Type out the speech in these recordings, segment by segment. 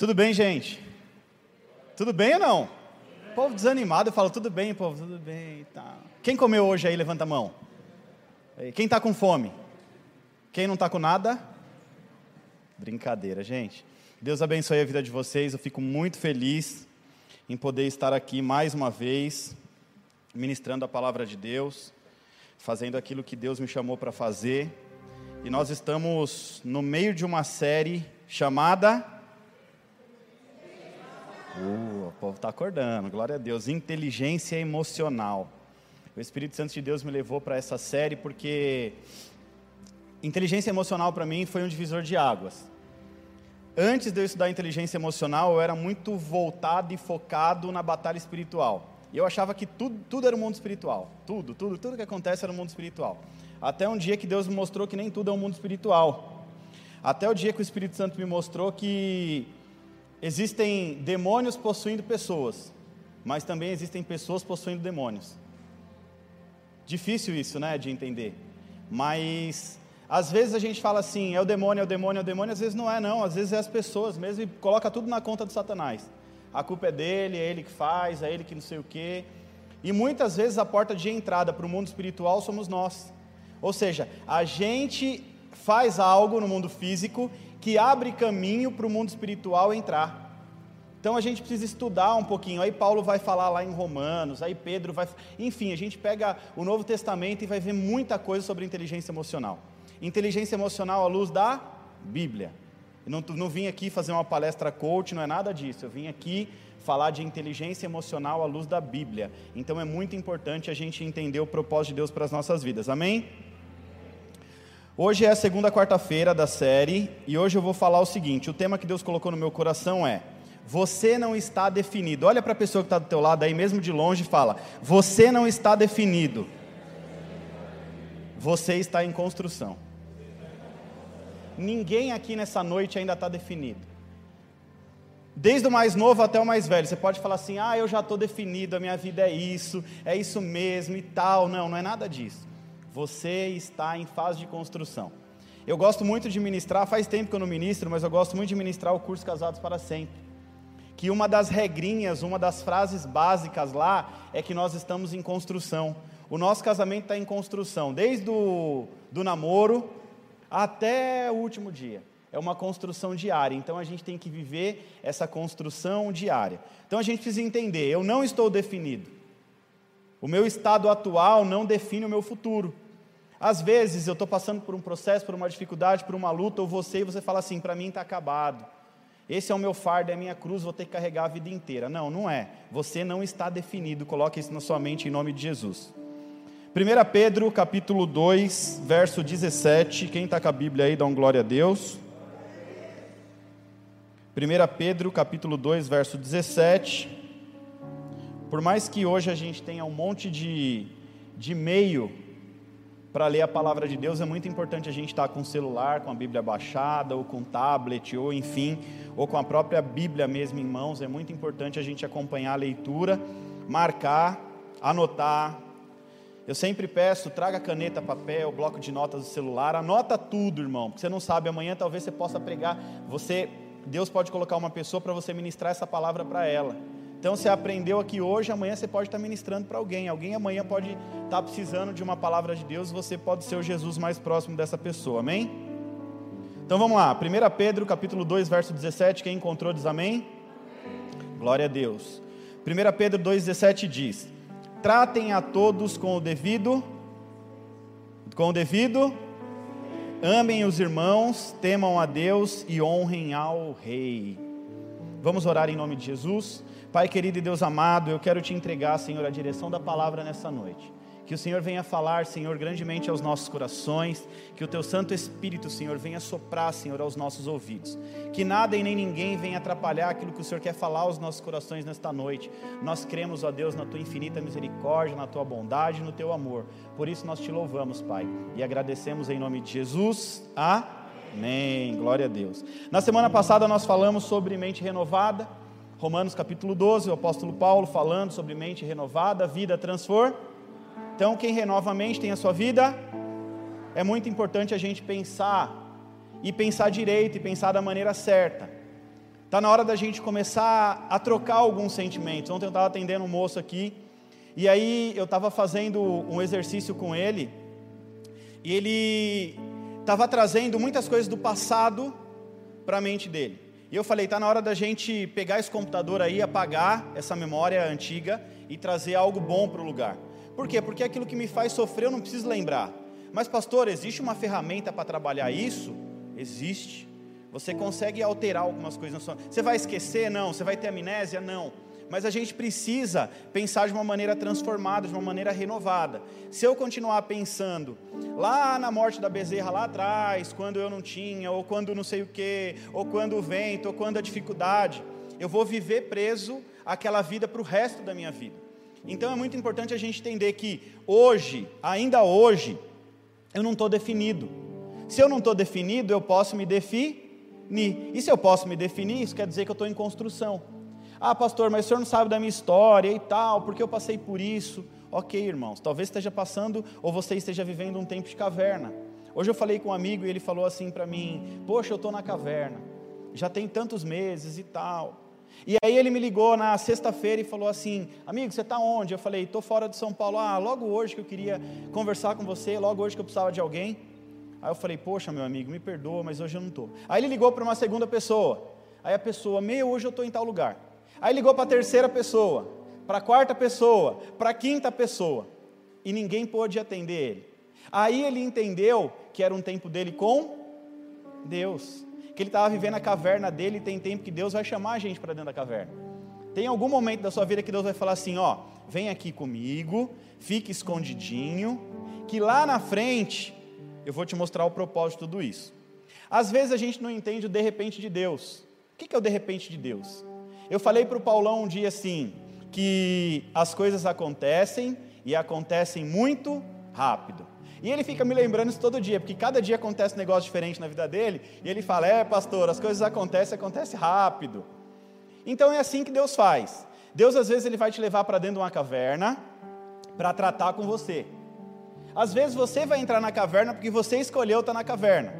Tudo bem, gente? Tudo bem ou não? O povo desanimado, eu falo, tudo bem, povo, tudo bem. Tá. Quem comeu hoje aí, levanta a mão. Quem está com fome? Quem não está com nada? Brincadeira, gente. Deus abençoe a vida de vocês, eu fico muito feliz em poder estar aqui mais uma vez, ministrando a palavra de Deus, fazendo aquilo que Deus me chamou para fazer. E nós estamos no meio de uma série chamada Uh, o povo está acordando, glória a Deus. Inteligência emocional. O Espírito Santo de Deus me levou para essa série porque inteligência emocional para mim foi um divisor de águas. Antes de eu estudar inteligência emocional, eu era muito voltado e focado na batalha espiritual. E eu achava que tudo, tudo era o um mundo espiritual. Tudo, tudo, tudo que acontece era o um mundo espiritual. Até um dia que Deus me mostrou que nem tudo é um mundo espiritual. Até o dia que o Espírito Santo me mostrou que Existem demônios possuindo pessoas, mas também existem pessoas possuindo demônios. Difícil isso, né, de entender. Mas às vezes a gente fala assim, é o demônio, é o demônio, é o demônio, às vezes não é não, às vezes é as pessoas mesmo e coloca tudo na conta de Satanás. A culpa é dele, é ele que faz, é ele que não sei o quê. E muitas vezes a porta de entrada para o mundo espiritual somos nós. Ou seja, a gente faz algo no mundo físico que abre caminho para o mundo espiritual entrar. Então a gente precisa estudar um pouquinho. Aí Paulo vai falar lá em Romanos, aí Pedro vai. Enfim, a gente pega o Novo Testamento e vai ver muita coisa sobre inteligência emocional. Inteligência emocional à luz da Bíblia. Eu não, não vim aqui fazer uma palestra coach, não é nada disso. Eu vim aqui falar de inteligência emocional à luz da Bíblia. Então é muito importante a gente entender o propósito de Deus para as nossas vidas. Amém? Hoje é a segunda quarta-feira da série e hoje eu vou falar o seguinte: o tema que Deus colocou no meu coração é: você não está definido. Olha para a pessoa que está do teu lado aí, mesmo de longe, e fala: você não está definido. Você está em construção. Ninguém aqui nessa noite ainda está definido. Desde o mais novo até o mais velho, você pode falar assim: ah, eu já estou definido, a minha vida é isso, é isso mesmo e tal. Não, não é nada disso. Você está em fase de construção. Eu gosto muito de ministrar, faz tempo que eu não ministro, mas eu gosto muito de ministrar o curso Casados para Sempre. Que uma das regrinhas, uma das frases básicas lá é que nós estamos em construção. O nosso casamento está em construção, desde o do namoro até o último dia. É uma construção diária, então a gente tem que viver essa construção diária. Então a gente precisa entender: eu não estou definido. O meu estado atual não define o meu futuro. Às vezes eu estou passando por um processo, por uma dificuldade, por uma luta, ou você e você fala assim: para mim está acabado. Esse é o meu fardo, é a minha cruz, vou ter que carregar a vida inteira. Não, não é. Você não está definido. Coloque isso na sua mente em nome de Jesus. 1 Pedro capítulo 2, verso 17. Quem está com a Bíblia aí, dá um glória a Deus. 1 Pedro capítulo 2, verso 17. Por mais que hoje a gente tenha um monte de, de meio para ler a palavra de Deus, é muito importante a gente estar com o celular, com a Bíblia baixada, ou com tablet, ou enfim, ou com a própria Bíblia mesmo em mãos. É muito importante a gente acompanhar a leitura, marcar, anotar. Eu sempre peço, traga caneta, papel, bloco de notas do celular, anota tudo, irmão, porque você não sabe, amanhã talvez você possa pregar, você, Deus pode colocar uma pessoa para você ministrar essa palavra para ela. Então você aprendeu aqui hoje, amanhã você pode estar ministrando para alguém. Alguém amanhã pode estar precisando de uma palavra de Deus, você pode ser o Jesus mais próximo dessa pessoa. Amém? Então vamos lá. 1 Pedro, capítulo 2, verso 17, quem encontrou diz amém? Glória a Deus. 1 Pedro 2:17 diz: Tratem a todos com o devido com o devido Amem os irmãos, temam a Deus e honrem ao rei. Vamos orar em nome de Jesus. Pai querido e Deus amado, eu quero te entregar, Senhor, a direção da palavra nessa noite. Que o Senhor venha falar, Senhor, grandemente aos nossos corações, que o teu Santo Espírito, Senhor, venha soprar, Senhor, aos nossos ouvidos. Que nada e nem ninguém venha atrapalhar aquilo que o Senhor quer falar aos nossos corações nesta noite. Nós cremos, ó Deus, na tua infinita misericórdia, na tua bondade, no teu amor. Por isso nós te louvamos, Pai, e agradecemos em nome de Jesus. Amém. Glória a Deus. Na semana passada nós falamos sobre mente renovada. Romanos capítulo 12, o apóstolo Paulo falando sobre mente renovada, vida transformada. Então, quem renova a mente tem a sua vida. É muito importante a gente pensar, e pensar direito, e pensar da maneira certa. Está na hora da gente começar a trocar alguns sentimentos. Ontem eu estava atendendo um moço aqui, e aí eu estava fazendo um exercício com ele, e ele estava trazendo muitas coisas do passado para a mente dele. E eu falei, está na hora da gente pegar esse computador aí, apagar essa memória antiga e trazer algo bom para o lugar. Por quê? Porque aquilo que me faz sofrer eu não preciso lembrar. Mas, pastor, existe uma ferramenta para trabalhar isso? Existe. Você consegue alterar algumas coisas na sua. Você vai esquecer? Não. Você vai ter amnésia? Não. Mas a gente precisa pensar de uma maneira transformada, de uma maneira renovada. Se eu continuar pensando lá na morte da bezerra lá atrás, quando eu não tinha, ou quando não sei o que, ou quando o vento, ou quando a dificuldade, eu vou viver preso àquela vida para o resto da minha vida. Então é muito importante a gente entender que hoje, ainda hoje, eu não estou definido. Se eu não estou definido, eu posso me definir. E se eu posso me definir, isso quer dizer que eu estou em construção. Ah, pastor, mas o senhor não sabe da minha história e tal, porque eu passei por isso. Ok, irmãos, talvez esteja passando ou você esteja vivendo um tempo de caverna. Hoje eu falei com um amigo e ele falou assim para mim: Poxa, eu estou na caverna, já tem tantos meses e tal. E aí ele me ligou na sexta-feira e falou assim: Amigo, você está onde? Eu falei: Estou fora de São Paulo. Ah, logo hoje que eu queria conversar com você, logo hoje que eu precisava de alguém. Aí eu falei: Poxa, meu amigo, me perdoa, mas hoje eu não estou. Aí ele ligou para uma segunda pessoa. Aí a pessoa: Meu, hoje eu estou em tal lugar. Aí ligou para a terceira pessoa, para a quarta pessoa, para a quinta pessoa. E ninguém pôde atender ele. Aí ele entendeu que era um tempo dele com Deus que ele estava vivendo a caverna dele e tem tempo que Deus vai chamar a gente para dentro da caverna. Tem algum momento da sua vida que Deus vai falar assim: ó, vem aqui comigo, fique escondidinho, que lá na frente eu vou te mostrar o propósito de tudo isso. Às vezes a gente não entende o de repente de Deus. O que é o de repente de Deus? Eu falei para o Paulão um dia assim, que as coisas acontecem e acontecem muito rápido. E ele fica me lembrando isso todo dia, porque cada dia acontece um negócio diferente na vida dele, e ele fala: É, pastor, as coisas acontecem, acontece rápido. Então é assim que Deus faz. Deus às vezes ele vai te levar para dentro de uma caverna para tratar com você. Às vezes você vai entrar na caverna porque você escolheu estar na caverna.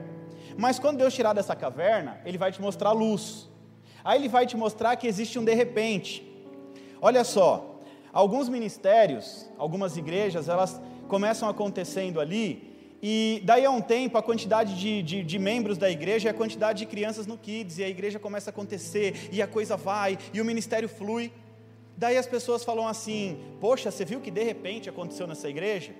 Mas quando Deus tirar dessa caverna, ele vai te mostrar luz. Aí ele vai te mostrar que existe um de repente. Olha só, alguns ministérios, algumas igrejas, elas começam acontecendo ali, e daí a um tempo a quantidade de, de, de, membros da igreja e a quantidade de crianças no Kids, e a igreja começa a acontecer, e a coisa vai, e o ministério flui. Daí as pessoas falam assim: Poxa, você viu que de repente aconteceu nessa igreja?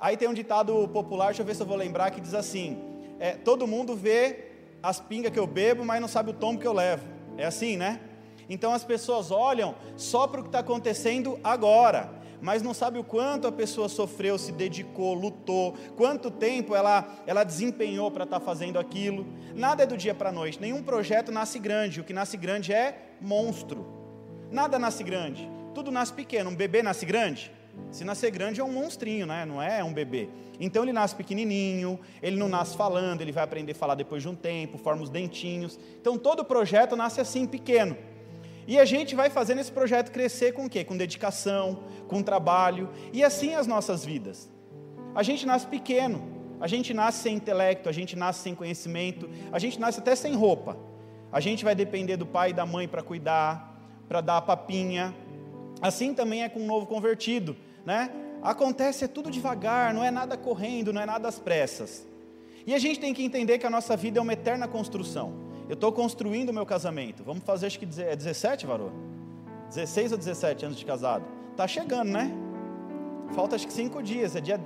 Aí tem um ditado popular, deixa eu ver se eu vou lembrar, que diz assim: é, Todo mundo vê as pingas que eu bebo, mas não sabe o tombo que eu levo. É assim, né? Então as pessoas olham só para o que está acontecendo agora mas não sabe o quanto a pessoa sofreu, se dedicou, lutou, quanto tempo ela, ela desempenhou para estar tá fazendo aquilo. Nada é do dia para a noite, nenhum projeto nasce grande, o que nasce grande é monstro. Nada nasce grande, tudo nasce pequeno. Um bebê nasce grande? Se nascer grande é um monstrinho, né? não é um bebê. Então ele nasce pequenininho, ele não nasce falando, ele vai aprender a falar depois de um tempo, forma os dentinhos. Então todo projeto nasce assim, pequeno. E a gente vai fazendo esse projeto crescer com o quê? Com dedicação, com trabalho, e assim as nossas vidas. A gente nasce pequeno, a gente nasce sem intelecto, a gente nasce sem conhecimento, a gente nasce até sem roupa. A gente vai depender do pai e da mãe para cuidar, para dar a papinha. Assim também é com um novo convertido, né? Acontece é tudo devagar, não é nada correndo, não é nada às pressas. E a gente tem que entender que a nossa vida é uma eterna construção. Eu estou construindo o meu casamento. Vamos fazer, acho que é 17, varô? 16 ou 17 anos de casado? Tá chegando, né? Falta acho que 5 dias. É dia,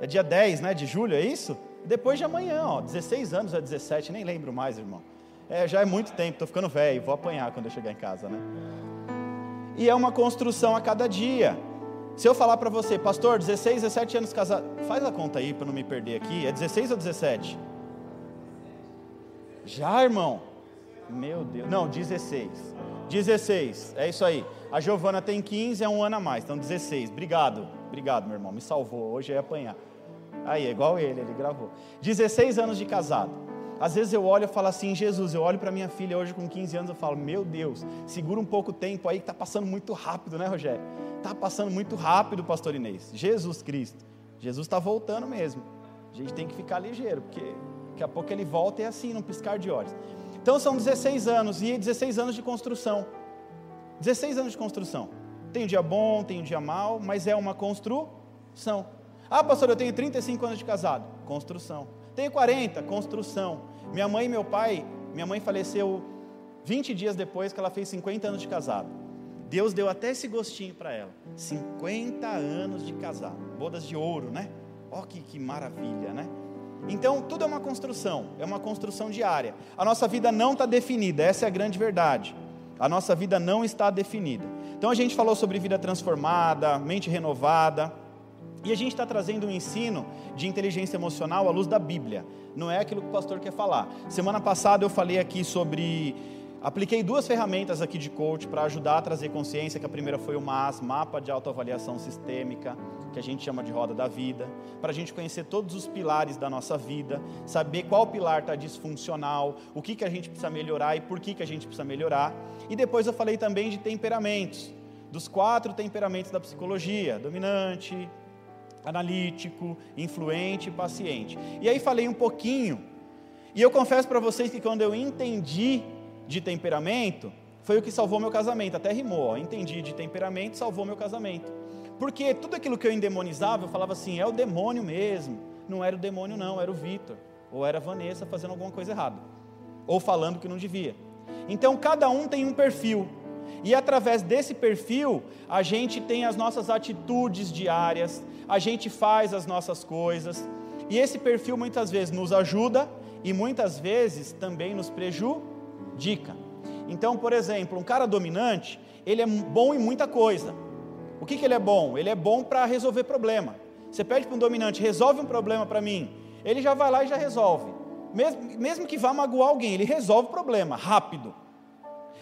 é dia 10, né? De julho, é isso? Depois de amanhã, ó. 16 anos ou é 17, nem lembro mais, irmão. É, já é muito tempo, estou ficando velho, vou apanhar quando eu chegar em casa, né? E é uma construção a cada dia. Se eu falar para você, pastor, 16, 17 anos casado, faz a conta aí para não me perder aqui, é 16 ou 17? Já, irmão? Meu Deus. Não, 16. 16, é isso aí. A Giovana tem 15, é um ano a mais, então 16. Obrigado, obrigado, meu irmão, me salvou. Hoje ia apanhar. Aí, é igual ele, ele gravou. 16 anos de casado. Às vezes eu olho e falo assim, Jesus, eu olho para minha filha hoje com 15 anos, eu falo, meu Deus, segura um pouco o tempo aí que está passando muito rápido, né, Rogério? Está passando muito rápido, pastor Inês. Jesus Cristo. Jesus está voltando mesmo. A gente tem que ficar ligeiro, porque Daqui a pouco ele volta e é assim, num piscar de olhos. Então são 16 anos, e 16 anos de construção. 16 anos de construção. Tem um dia bom, tem um dia mal, mas é uma construção. Ah, pastor, eu tenho 35 anos de casado. Construção. Tenho 40, construção. Minha mãe e meu pai, minha mãe faleceu 20 dias depois que ela fez 50 anos de casado. Deus deu até esse gostinho para ela. 50 anos de casado. Bodas de ouro, né? Ó, oh, que, que maravilha, né? Então, tudo é uma construção, é uma construção diária. A nossa vida não está definida, essa é a grande verdade. A nossa vida não está definida. Então, a gente falou sobre vida transformada, mente renovada, e a gente está trazendo um ensino de inteligência emocional à luz da Bíblia, não é aquilo que o pastor quer falar. Semana passada eu falei aqui sobre Apliquei duas ferramentas aqui de coach para ajudar a trazer consciência, que a primeira foi o MAS, Mapa de Autoavaliação Sistêmica, que a gente chama de Roda da Vida, para a gente conhecer todos os pilares da nossa vida, saber qual pilar está disfuncional, o que, que a gente precisa melhorar e por que, que a gente precisa melhorar. E depois eu falei também de temperamentos, dos quatro temperamentos da psicologia, dominante, analítico, influente e paciente. E aí falei um pouquinho, e eu confesso para vocês que quando eu entendi de temperamento foi o que salvou meu casamento. Até rimou, ó, entendi de temperamento, salvou meu casamento. Porque tudo aquilo que eu endemonizava, eu falava assim, é o demônio mesmo. Não era o demônio, não, era o Vitor. Ou era a Vanessa fazendo alguma coisa errada. Ou falando que não devia. Então cada um tem um perfil. E através desse perfil, a gente tem as nossas atitudes diárias, a gente faz as nossas coisas. E esse perfil muitas vezes nos ajuda e muitas vezes também nos prejudica dica. Então, por exemplo, um cara dominante, ele é bom em muita coisa. O que, que ele é bom? Ele é bom para resolver problema. Você pede para um dominante, resolve um problema para mim. Ele já vai lá e já resolve. Mesmo, mesmo que vá magoar alguém, ele resolve o problema, rápido.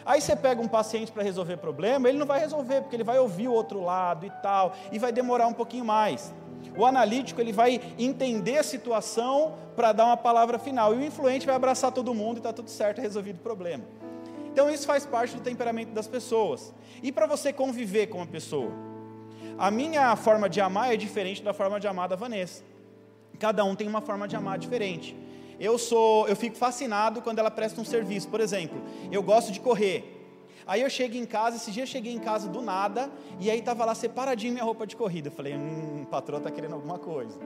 Aí você pega um paciente para resolver problema, ele não vai resolver, porque ele vai ouvir o outro lado e tal, e vai demorar um pouquinho mais. O analítico ele vai entender a situação para dar uma palavra final. E o influente vai abraçar todo mundo e está tudo certo, resolvido o problema. Então isso faz parte do temperamento das pessoas. E para você conviver com uma pessoa? A minha forma de amar é diferente da forma de amar da Vanessa. Cada um tem uma forma de amar diferente. Eu sou, eu fico fascinado quando ela presta um serviço. Por exemplo, eu gosto de correr. Aí eu chego em casa, esse dia eu cheguei em casa do nada, e aí estava lá separadinho minha roupa de corrida. Eu falei, hum, patroa está querendo alguma coisa.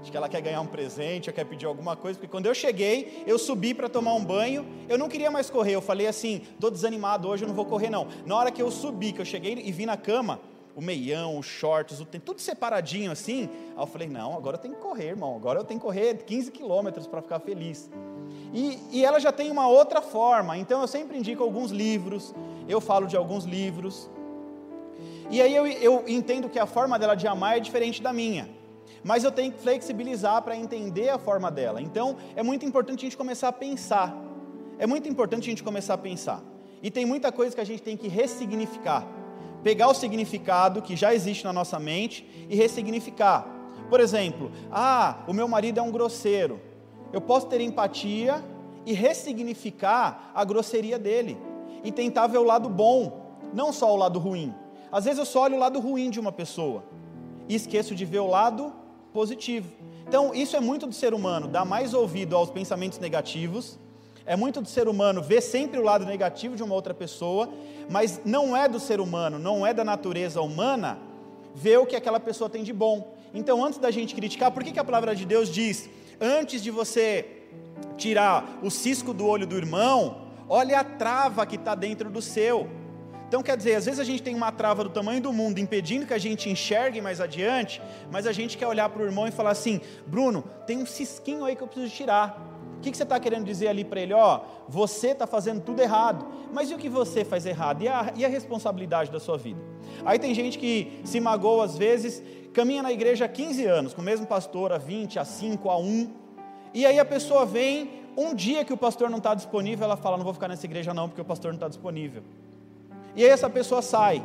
Acho que ela quer ganhar um presente, ou quer pedir alguma coisa, porque quando eu cheguei, eu subi para tomar um banho, eu não queria mais correr, eu falei assim, estou desanimado hoje, eu não vou correr não. Na hora que eu subi, que eu cheguei e vi na cama, o meião, os shorts, o tudo separadinho assim, aí eu falei, não, agora eu tenho que correr, irmão, agora eu tenho que correr 15 quilômetros para ficar feliz. E, e ela já tem uma outra forma, então eu sempre indico alguns livros, eu falo de alguns livros. E aí eu, eu entendo que a forma dela de amar é diferente da minha. Mas eu tenho que flexibilizar para entender a forma dela. Então é muito importante a gente começar a pensar. É muito importante a gente começar a pensar. E tem muita coisa que a gente tem que ressignificar. Pegar o significado que já existe na nossa mente e ressignificar. Por exemplo, ah, o meu marido é um grosseiro eu posso ter empatia e ressignificar a grosseria dele e tentar ver o lado bom, não só o lado ruim. Às vezes eu só olho o lado ruim de uma pessoa e esqueço de ver o lado positivo. Então, isso é muito do ser humano, dar mais ouvido aos pensamentos negativos, é muito do ser humano ver sempre o lado negativo de uma outra pessoa, mas não é do ser humano, não é da natureza humana ver o que aquela pessoa tem de bom. Então, antes da gente criticar, por que, que a palavra de Deus diz antes de você tirar o cisco do olho do irmão, olhe a trava que está dentro do seu. Então, quer dizer, às vezes a gente tem uma trava do tamanho do mundo impedindo que a gente enxergue mais adiante, mas a gente quer olhar para o irmão e falar assim: Bruno, tem um cisquinho aí que eu preciso tirar. Que, que você está querendo dizer ali para ele? Ó, você está fazendo tudo errado. Mas e o que você faz errado? E a, e a responsabilidade da sua vida? Aí tem gente que se magoa às vezes caminha na igreja há 15 anos, com o mesmo pastor há 20, há 5, há 1, e aí a pessoa vem, um dia que o pastor não está disponível, ela fala: Não vou ficar nessa igreja não, porque o pastor não está disponível. E aí essa pessoa sai.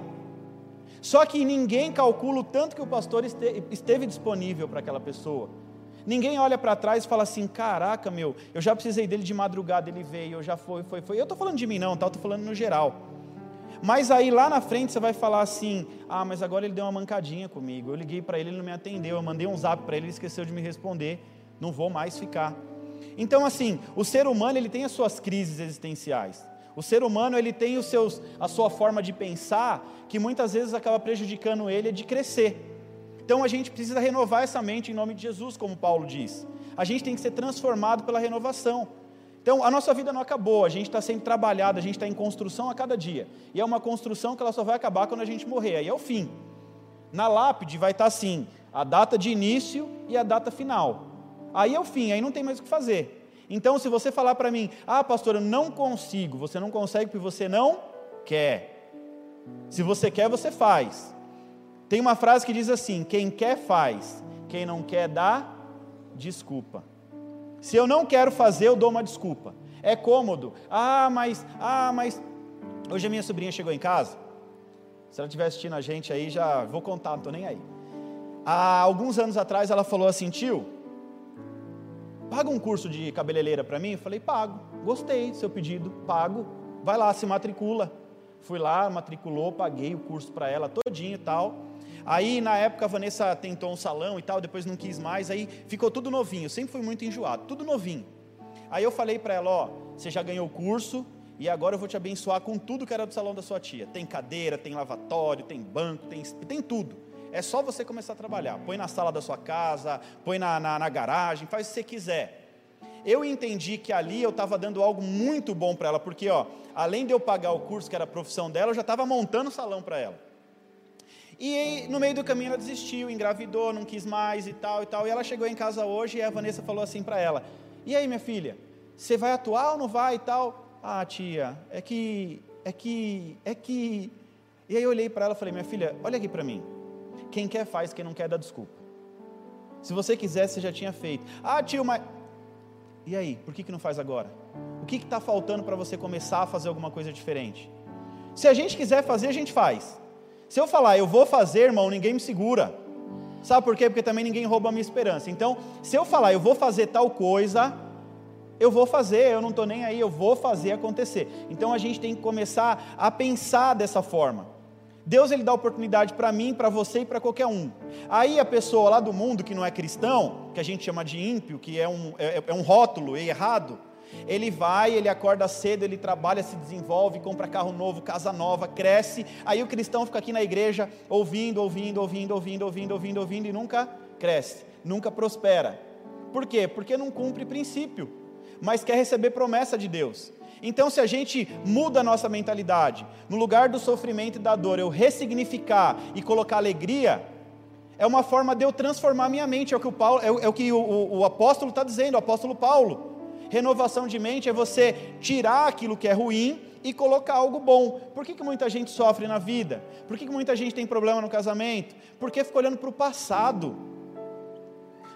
Só que ninguém calcula o tanto que o pastor esteve disponível para aquela pessoa. Ninguém olha para trás e fala assim: caraca, meu, eu já precisei dele de madrugada, ele veio, eu já foi, foi, foi. Eu estou falando de mim, não, tá? eu estou falando no geral. Mas aí lá na frente você vai falar assim: ah, mas agora ele deu uma mancadinha comigo. Eu liguei para ele, ele não me atendeu. Eu mandei um zap para ele, ele esqueceu de me responder. Não vou mais ficar. Então, assim, o ser humano ele tem as suas crises existenciais. O ser humano ele tem os seus, a sua forma de pensar que muitas vezes acaba prejudicando ele de crescer. Então a gente precisa renovar essa mente em nome de Jesus, como Paulo diz. A gente tem que ser transformado pela renovação. Então a nossa vida não acabou, a gente está sendo trabalhado, a gente está em construção a cada dia. E é uma construção que ela só vai acabar quando a gente morrer, aí é o fim. Na lápide vai estar tá assim, a data de início e a data final. Aí é o fim, aí não tem mais o que fazer. Então, se você falar para mim, ah, pastor, eu não consigo, você não consegue porque você não quer. Se você quer, você faz. Tem uma frase que diz assim: quem quer faz, quem não quer dá desculpa. Se eu não quero fazer, eu dou uma desculpa. É cômodo. Ah, mas, ah, mas. Hoje a minha sobrinha chegou em casa. Se ela estiver assistindo a gente aí, já vou contar, não estou nem aí. Há alguns anos atrás ela falou assim, tio, paga um curso de cabeleireira para mim? Eu falei, pago. Gostei do seu pedido, pago. Vai lá, se matricula. Fui lá, matriculou, paguei o curso para ela todinho e tal. Aí, na época, a Vanessa tentou um salão e tal, depois não quis mais, aí ficou tudo novinho. Sempre fui muito enjoado, tudo novinho. Aí eu falei para ela: Ó, você já ganhou o curso e agora eu vou te abençoar com tudo que era do salão da sua tia. Tem cadeira, tem lavatório, tem banco, tem, tem tudo. É só você começar a trabalhar. Põe na sala da sua casa, põe na, na, na garagem, faz o que você quiser. Eu entendi que ali eu estava dando algo muito bom para ela, porque, ó, além de eu pagar o curso, que era a profissão dela, eu já estava montando o salão para ela. E no meio do caminho ela desistiu, engravidou, não quis mais e tal e tal. E ela chegou em casa hoje e a Vanessa falou assim para ela: E aí, minha filha, você vai atuar ou não vai e tal? Ah, tia, é que, é que, é que. E aí eu olhei para ela e falei: Minha filha, olha aqui para mim. Quem quer faz, quem não quer dá desculpa. Se você quisesse, você já tinha feito. Ah, tio, mas. E aí, por que, que não faz agora? O que está faltando para você começar a fazer alguma coisa diferente? Se a gente quiser fazer, a gente faz. Se eu falar, eu vou fazer, irmão, ninguém me segura. Sabe por quê? Porque também ninguém rouba a minha esperança. Então, se eu falar, eu vou fazer tal coisa, eu vou fazer, eu não estou nem aí, eu vou fazer acontecer. Então a gente tem que começar a pensar dessa forma. Deus ele dá oportunidade para mim, para você e para qualquer um. Aí a pessoa lá do mundo que não é cristão, que a gente chama de ímpio, que é um, é, é um rótulo errado, ele vai, ele acorda cedo, ele trabalha, se desenvolve, compra carro novo, casa nova, cresce. Aí o cristão fica aqui na igreja ouvindo, ouvindo, ouvindo, ouvindo, ouvindo, ouvindo, ouvindo e nunca cresce, nunca prospera. Por quê? Porque não cumpre princípio, mas quer receber promessa de Deus. Então, se a gente muda a nossa mentalidade, no lugar do sofrimento e da dor, eu ressignificar e colocar alegria, é uma forma de eu transformar minha mente, é o que o, Paulo, é o, é o que o, o, apóstolo está dizendo, o apóstolo Paulo. Renovação de mente é você tirar aquilo que é ruim e colocar algo bom. Por que, que muita gente sofre na vida? Por que, que muita gente tem problema no casamento? Porque fica olhando para o passado.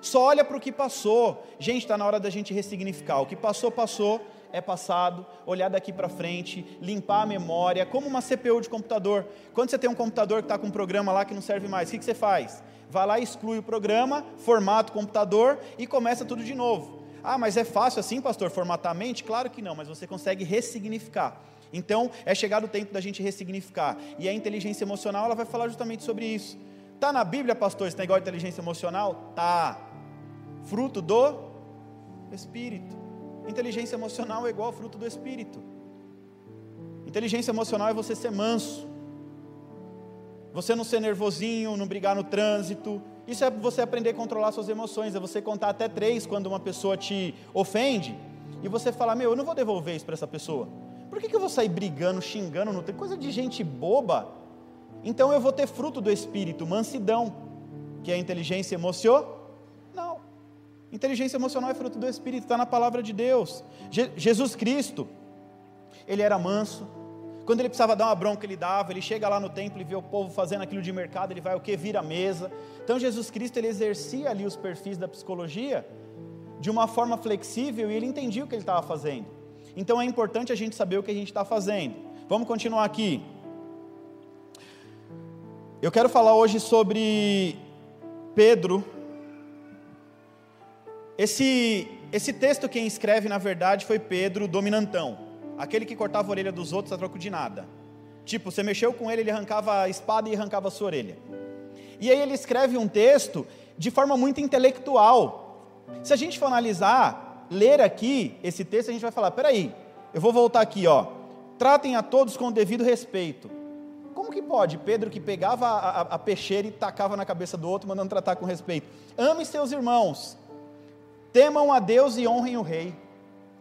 Só olha para o que passou. Gente, está na hora da gente ressignificar. O que passou, passou, é passado. Olhar daqui para frente, limpar a memória, como uma CPU de computador. Quando você tem um computador que está com um programa lá que não serve mais, o que, que você faz? Vai lá, exclui o programa, formata o computador e começa tudo de novo. Ah, mas é fácil assim, pastor, formatar a mente? Claro que não, mas você consegue ressignificar. Então, é chegado o tempo da gente ressignificar. E a inteligência emocional, ela vai falar justamente sobre isso. Tá na Bíblia, pastor, está igual a inteligência emocional? Tá. Fruto do Espírito. Inteligência emocional é igual fruto do Espírito. Inteligência emocional é você ser manso. Você não ser nervosinho, não brigar no trânsito, isso é você aprender a controlar suas emoções, é você contar até três quando uma pessoa te ofende e você falar: Meu, eu não vou devolver isso para essa pessoa. Por que, que eu vou sair brigando, xingando? Não tem coisa de gente boba. Então eu vou ter fruto do espírito, mansidão, que é inteligência emocional. Não. Inteligência emocional é fruto do espírito, está na palavra de Deus. Je Jesus Cristo, ele era manso, quando ele precisava dar uma bronca, ele dava. Ele chega lá no templo e vê o povo fazendo aquilo de mercado, ele vai o que? Vira a mesa. Então Jesus Cristo ele exercia ali os perfis da psicologia de uma forma flexível e ele entendia o que ele estava fazendo. Então é importante a gente saber o que a gente está fazendo. Vamos continuar aqui. Eu quero falar hoje sobre Pedro. Esse, esse texto quem escreve, na verdade, foi Pedro Dominantão aquele que cortava a orelha dos outros a troco de nada. Tipo, você mexeu com ele, ele arrancava a espada e arrancava a sua orelha. E aí ele escreve um texto de forma muito intelectual. Se a gente for analisar, ler aqui esse texto, a gente vai falar: peraí, eu vou voltar aqui, ó. Tratem a todos com o devido respeito. Como que pode? Pedro que pegava a, a, a peixeira e tacava na cabeça do outro, mandando tratar com respeito. Ame seus irmãos, temam a Deus e honrem o rei,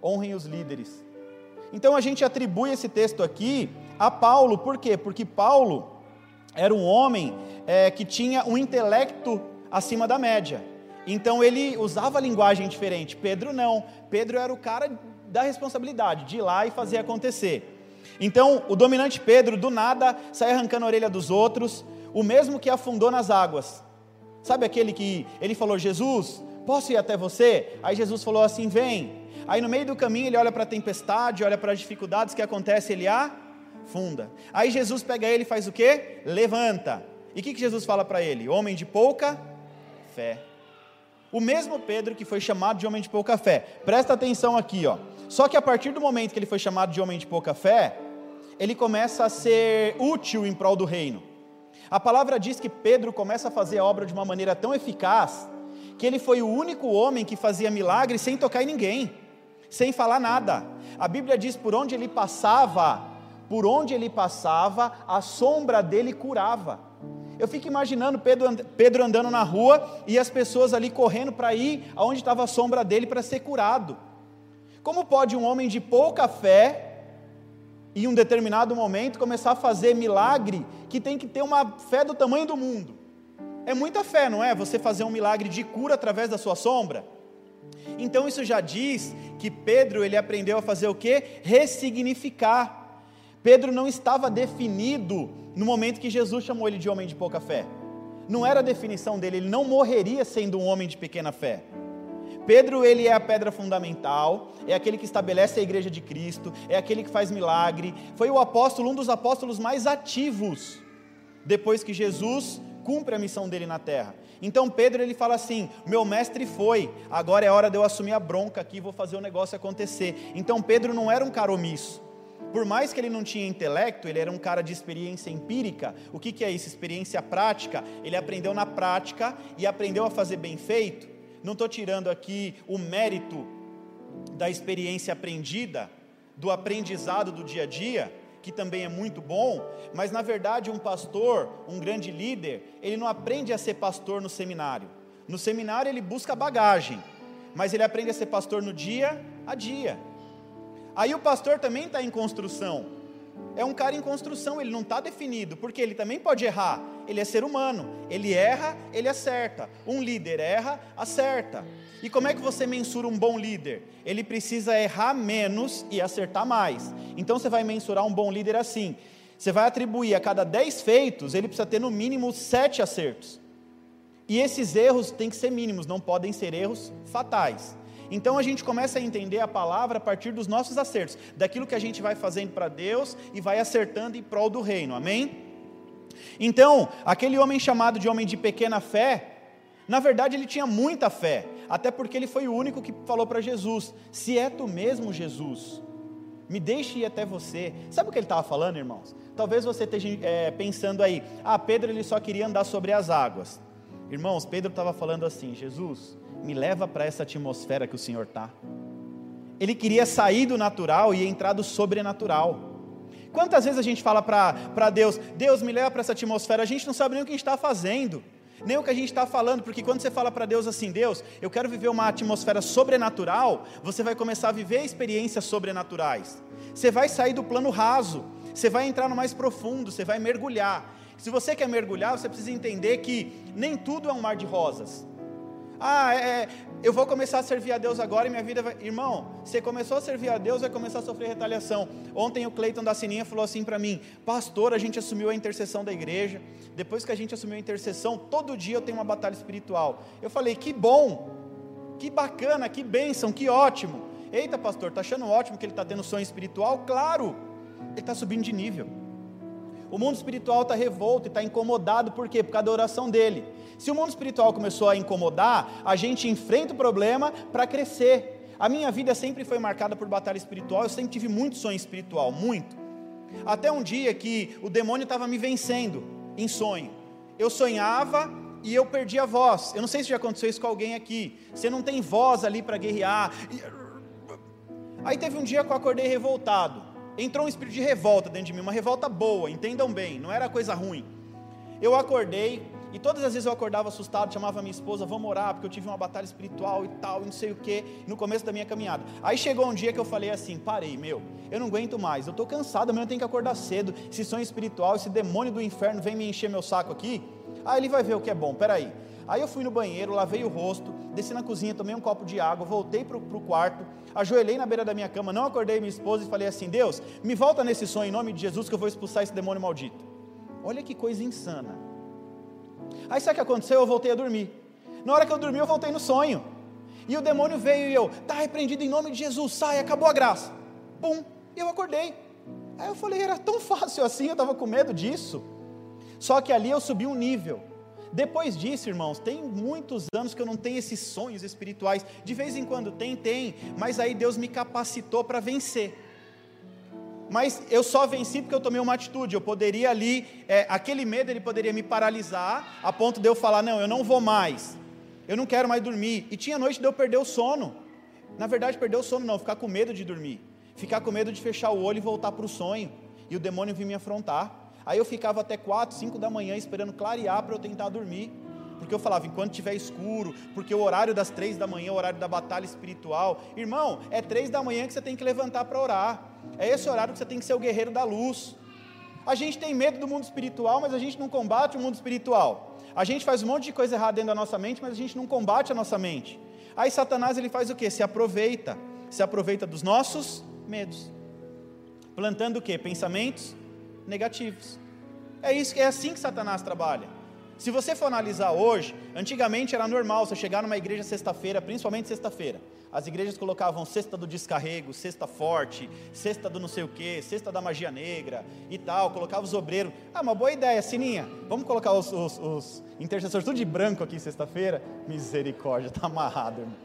honrem os líderes. Então a gente atribui esse texto aqui a Paulo, por quê? Porque Paulo era um homem é, que tinha um intelecto acima da média. Então ele usava linguagem diferente. Pedro não. Pedro era o cara da responsabilidade, de ir lá e fazer acontecer. Então, o dominante Pedro, do nada, sai arrancando a orelha dos outros, o mesmo que afundou nas águas. Sabe aquele que ele falou: Jesus, posso ir até você? Aí Jesus falou assim: Vem. Aí no meio do caminho ele olha para a tempestade, olha para as dificuldades que acontecem, ele afunda. Aí Jesus pega ele e faz o quê? Levanta. E o que, que Jesus fala para ele? Homem de pouca fé. O mesmo Pedro que foi chamado de homem de pouca fé. Presta atenção aqui, ó. Só que a partir do momento que ele foi chamado de homem de pouca fé, ele começa a ser útil em prol do reino. A palavra diz que Pedro começa a fazer a obra de uma maneira tão eficaz que ele foi o único homem que fazia milagres sem tocar em ninguém, sem falar nada. A Bíblia diz por onde ele passava, por onde ele passava, a sombra dele curava. Eu fico imaginando Pedro, andando na rua e as pessoas ali correndo para ir aonde estava a sombra dele para ser curado. Como pode um homem de pouca fé, em um determinado momento, começar a fazer milagre que tem que ter uma fé do tamanho do mundo? É muita fé, não é? Você fazer um milagre de cura através da sua sombra. Então isso já diz que Pedro ele aprendeu a fazer o que? Ressignificar. Pedro não estava definido no momento que Jesus chamou ele de homem de pouca fé. Não era a definição dele, ele não morreria sendo um homem de pequena fé. Pedro, ele é a pedra fundamental, é aquele que estabelece a igreja de Cristo, é aquele que faz milagre. Foi o apóstolo, um dos apóstolos mais ativos depois que Jesus cumpre a missão dele na terra. Então Pedro ele fala assim: "Meu mestre foi, agora é hora de eu assumir a bronca aqui, vou fazer o negócio acontecer". Então Pedro não era um cara omisso. Por mais que ele não tinha intelecto, ele era um cara de experiência empírica. O que, que é isso? Experiência prática. Ele aprendeu na prática e aprendeu a fazer bem feito. Não estou tirando aqui o mérito da experiência aprendida, do aprendizado do dia a dia, que também é muito bom, mas na verdade um pastor, um grande líder, ele não aprende a ser pastor no seminário. No seminário ele busca bagagem, mas ele aprende a ser pastor no dia a dia. Aí o pastor também está em construção é um cara em construção, ele não está definido, porque ele também pode errar, ele é ser humano, ele erra, ele acerta. Um líder erra, acerta. E como é que você mensura um bom líder? Ele precisa errar menos e acertar mais. Então você vai mensurar um bom líder assim: você vai atribuir a cada 10 feitos, ele precisa ter no mínimo 7 acertos. E esses erros têm que ser mínimos, não podem ser erros fatais. Então a gente começa a entender a palavra a partir dos nossos acertos, daquilo que a gente vai fazendo para Deus e vai acertando em prol do reino, amém? Então, aquele homem chamado de homem de pequena fé, na verdade ele tinha muita fé, até porque ele foi o único que falou para Jesus: Se é tu mesmo, Jesus, me deixe ir até você. Sabe o que ele estava falando, irmãos? Talvez você esteja é, pensando aí: Ah, Pedro ele só queria andar sobre as águas. Irmãos, Pedro estava falando assim: Jesus, me leva para essa atmosfera que o Senhor está. Ele queria sair do natural e entrar do sobrenatural. Quantas vezes a gente fala para Deus, Deus me leva para essa atmosfera, a gente não sabe nem o que a gente está fazendo, nem o que a gente está falando, porque quando você fala para Deus assim, Deus, eu quero viver uma atmosfera sobrenatural, você vai começar a viver experiências sobrenaturais. Você vai sair do plano raso, você vai entrar no mais profundo, você vai mergulhar. Se você quer mergulhar, você precisa entender que nem tudo é um mar de rosas. Ah, é, é, eu vou começar a servir a Deus agora e minha vida vai. Irmão, você começou a servir a Deus, vai começar a sofrer retaliação. Ontem o Cleiton da Sininha falou assim para mim: Pastor, a gente assumiu a intercessão da igreja. Depois que a gente assumiu a intercessão, todo dia eu tenho uma batalha espiritual. Eu falei: Que bom, que bacana, que bênção, que ótimo. Eita, pastor, está achando ótimo que ele está tendo sonho espiritual? Claro, ele está subindo de nível. O mundo espiritual está revolto e está incomodado, por quê? Por causa da oração dele. Se o mundo espiritual começou a incomodar, a gente enfrenta o problema para crescer. A minha vida sempre foi marcada por batalha espiritual, eu sempre tive muito sonho espiritual, muito. Até um dia que o demônio estava me vencendo em sonho. Eu sonhava e eu perdi a voz. Eu não sei se já aconteceu isso com alguém aqui. Você não tem voz ali para guerrear. Aí teve um dia que eu acordei revoltado. Entrou um espírito de revolta dentro de mim, uma revolta boa, entendam bem, não era coisa ruim. Eu acordei, e todas as vezes eu acordava assustado, chamava minha esposa, vamos orar, porque eu tive uma batalha espiritual e tal, e não sei o que, no começo da minha caminhada. Aí chegou um dia que eu falei assim: parei, meu, eu não aguento mais, eu estou cansado, amanhã eu tenho que acordar cedo. Esse sonho espiritual, esse demônio do inferno vem me encher meu saco aqui. Aí ele vai ver o que é bom, peraí. Aí eu fui no banheiro, lavei o rosto, desci na cozinha, tomei um copo de água, voltei para o quarto, ajoelhei na beira da minha cama, não acordei minha esposa e falei assim: Deus, me volta nesse sonho em nome de Jesus que eu vou expulsar esse demônio maldito. Olha que coisa insana. Aí sabe o que aconteceu? Eu voltei a dormir. Na hora que eu dormi, eu voltei no sonho. E o demônio veio e eu, está repreendido em nome de Jesus, sai, acabou a graça. Pum, eu acordei. Aí eu falei, era tão fácil assim, eu estava com medo disso. Só que ali eu subi um nível. Depois disso, irmãos, tem muitos anos que eu não tenho esses sonhos espirituais. De vez em quando tem, tem, mas aí Deus me capacitou para vencer. Mas eu só venci porque eu tomei uma atitude. Eu poderia ali, é, aquele medo ele poderia me paralisar, a ponto de eu falar: não, eu não vou mais, eu não quero mais dormir. E tinha noite de eu perder o sono. Na verdade, perder o sono não, ficar com medo de dormir, ficar com medo de fechar o olho e voltar para o sonho. E o demônio vir me afrontar. Aí eu ficava até 4, 5 da manhã esperando clarear para eu tentar dormir. Porque eu falava, enquanto tiver escuro, porque o horário das três da manhã é o horário da batalha espiritual. Irmão, é três da manhã que você tem que levantar para orar. É esse horário que você tem que ser o guerreiro da luz. A gente tem medo do mundo espiritual, mas a gente não combate o mundo espiritual. A gente faz um monte de coisa errada dentro da nossa mente, mas a gente não combate a nossa mente. Aí Satanás ele faz o que? Se aproveita. Se aproveita dos nossos medos. Plantando o que? Pensamentos negativos. É isso, é assim que Satanás trabalha. Se você for analisar hoje, antigamente era normal você chegar numa igreja sexta-feira, principalmente sexta-feira. As igrejas colocavam cesta do descarrego, cesta forte, cesta do não sei o que, cesta da magia negra e tal, colocava os obreiros. Ah, uma boa ideia, Sininha. Vamos colocar os, os, os intercessores tudo de branco aqui sexta-feira? Misericórdia, tá amarrado, irmão.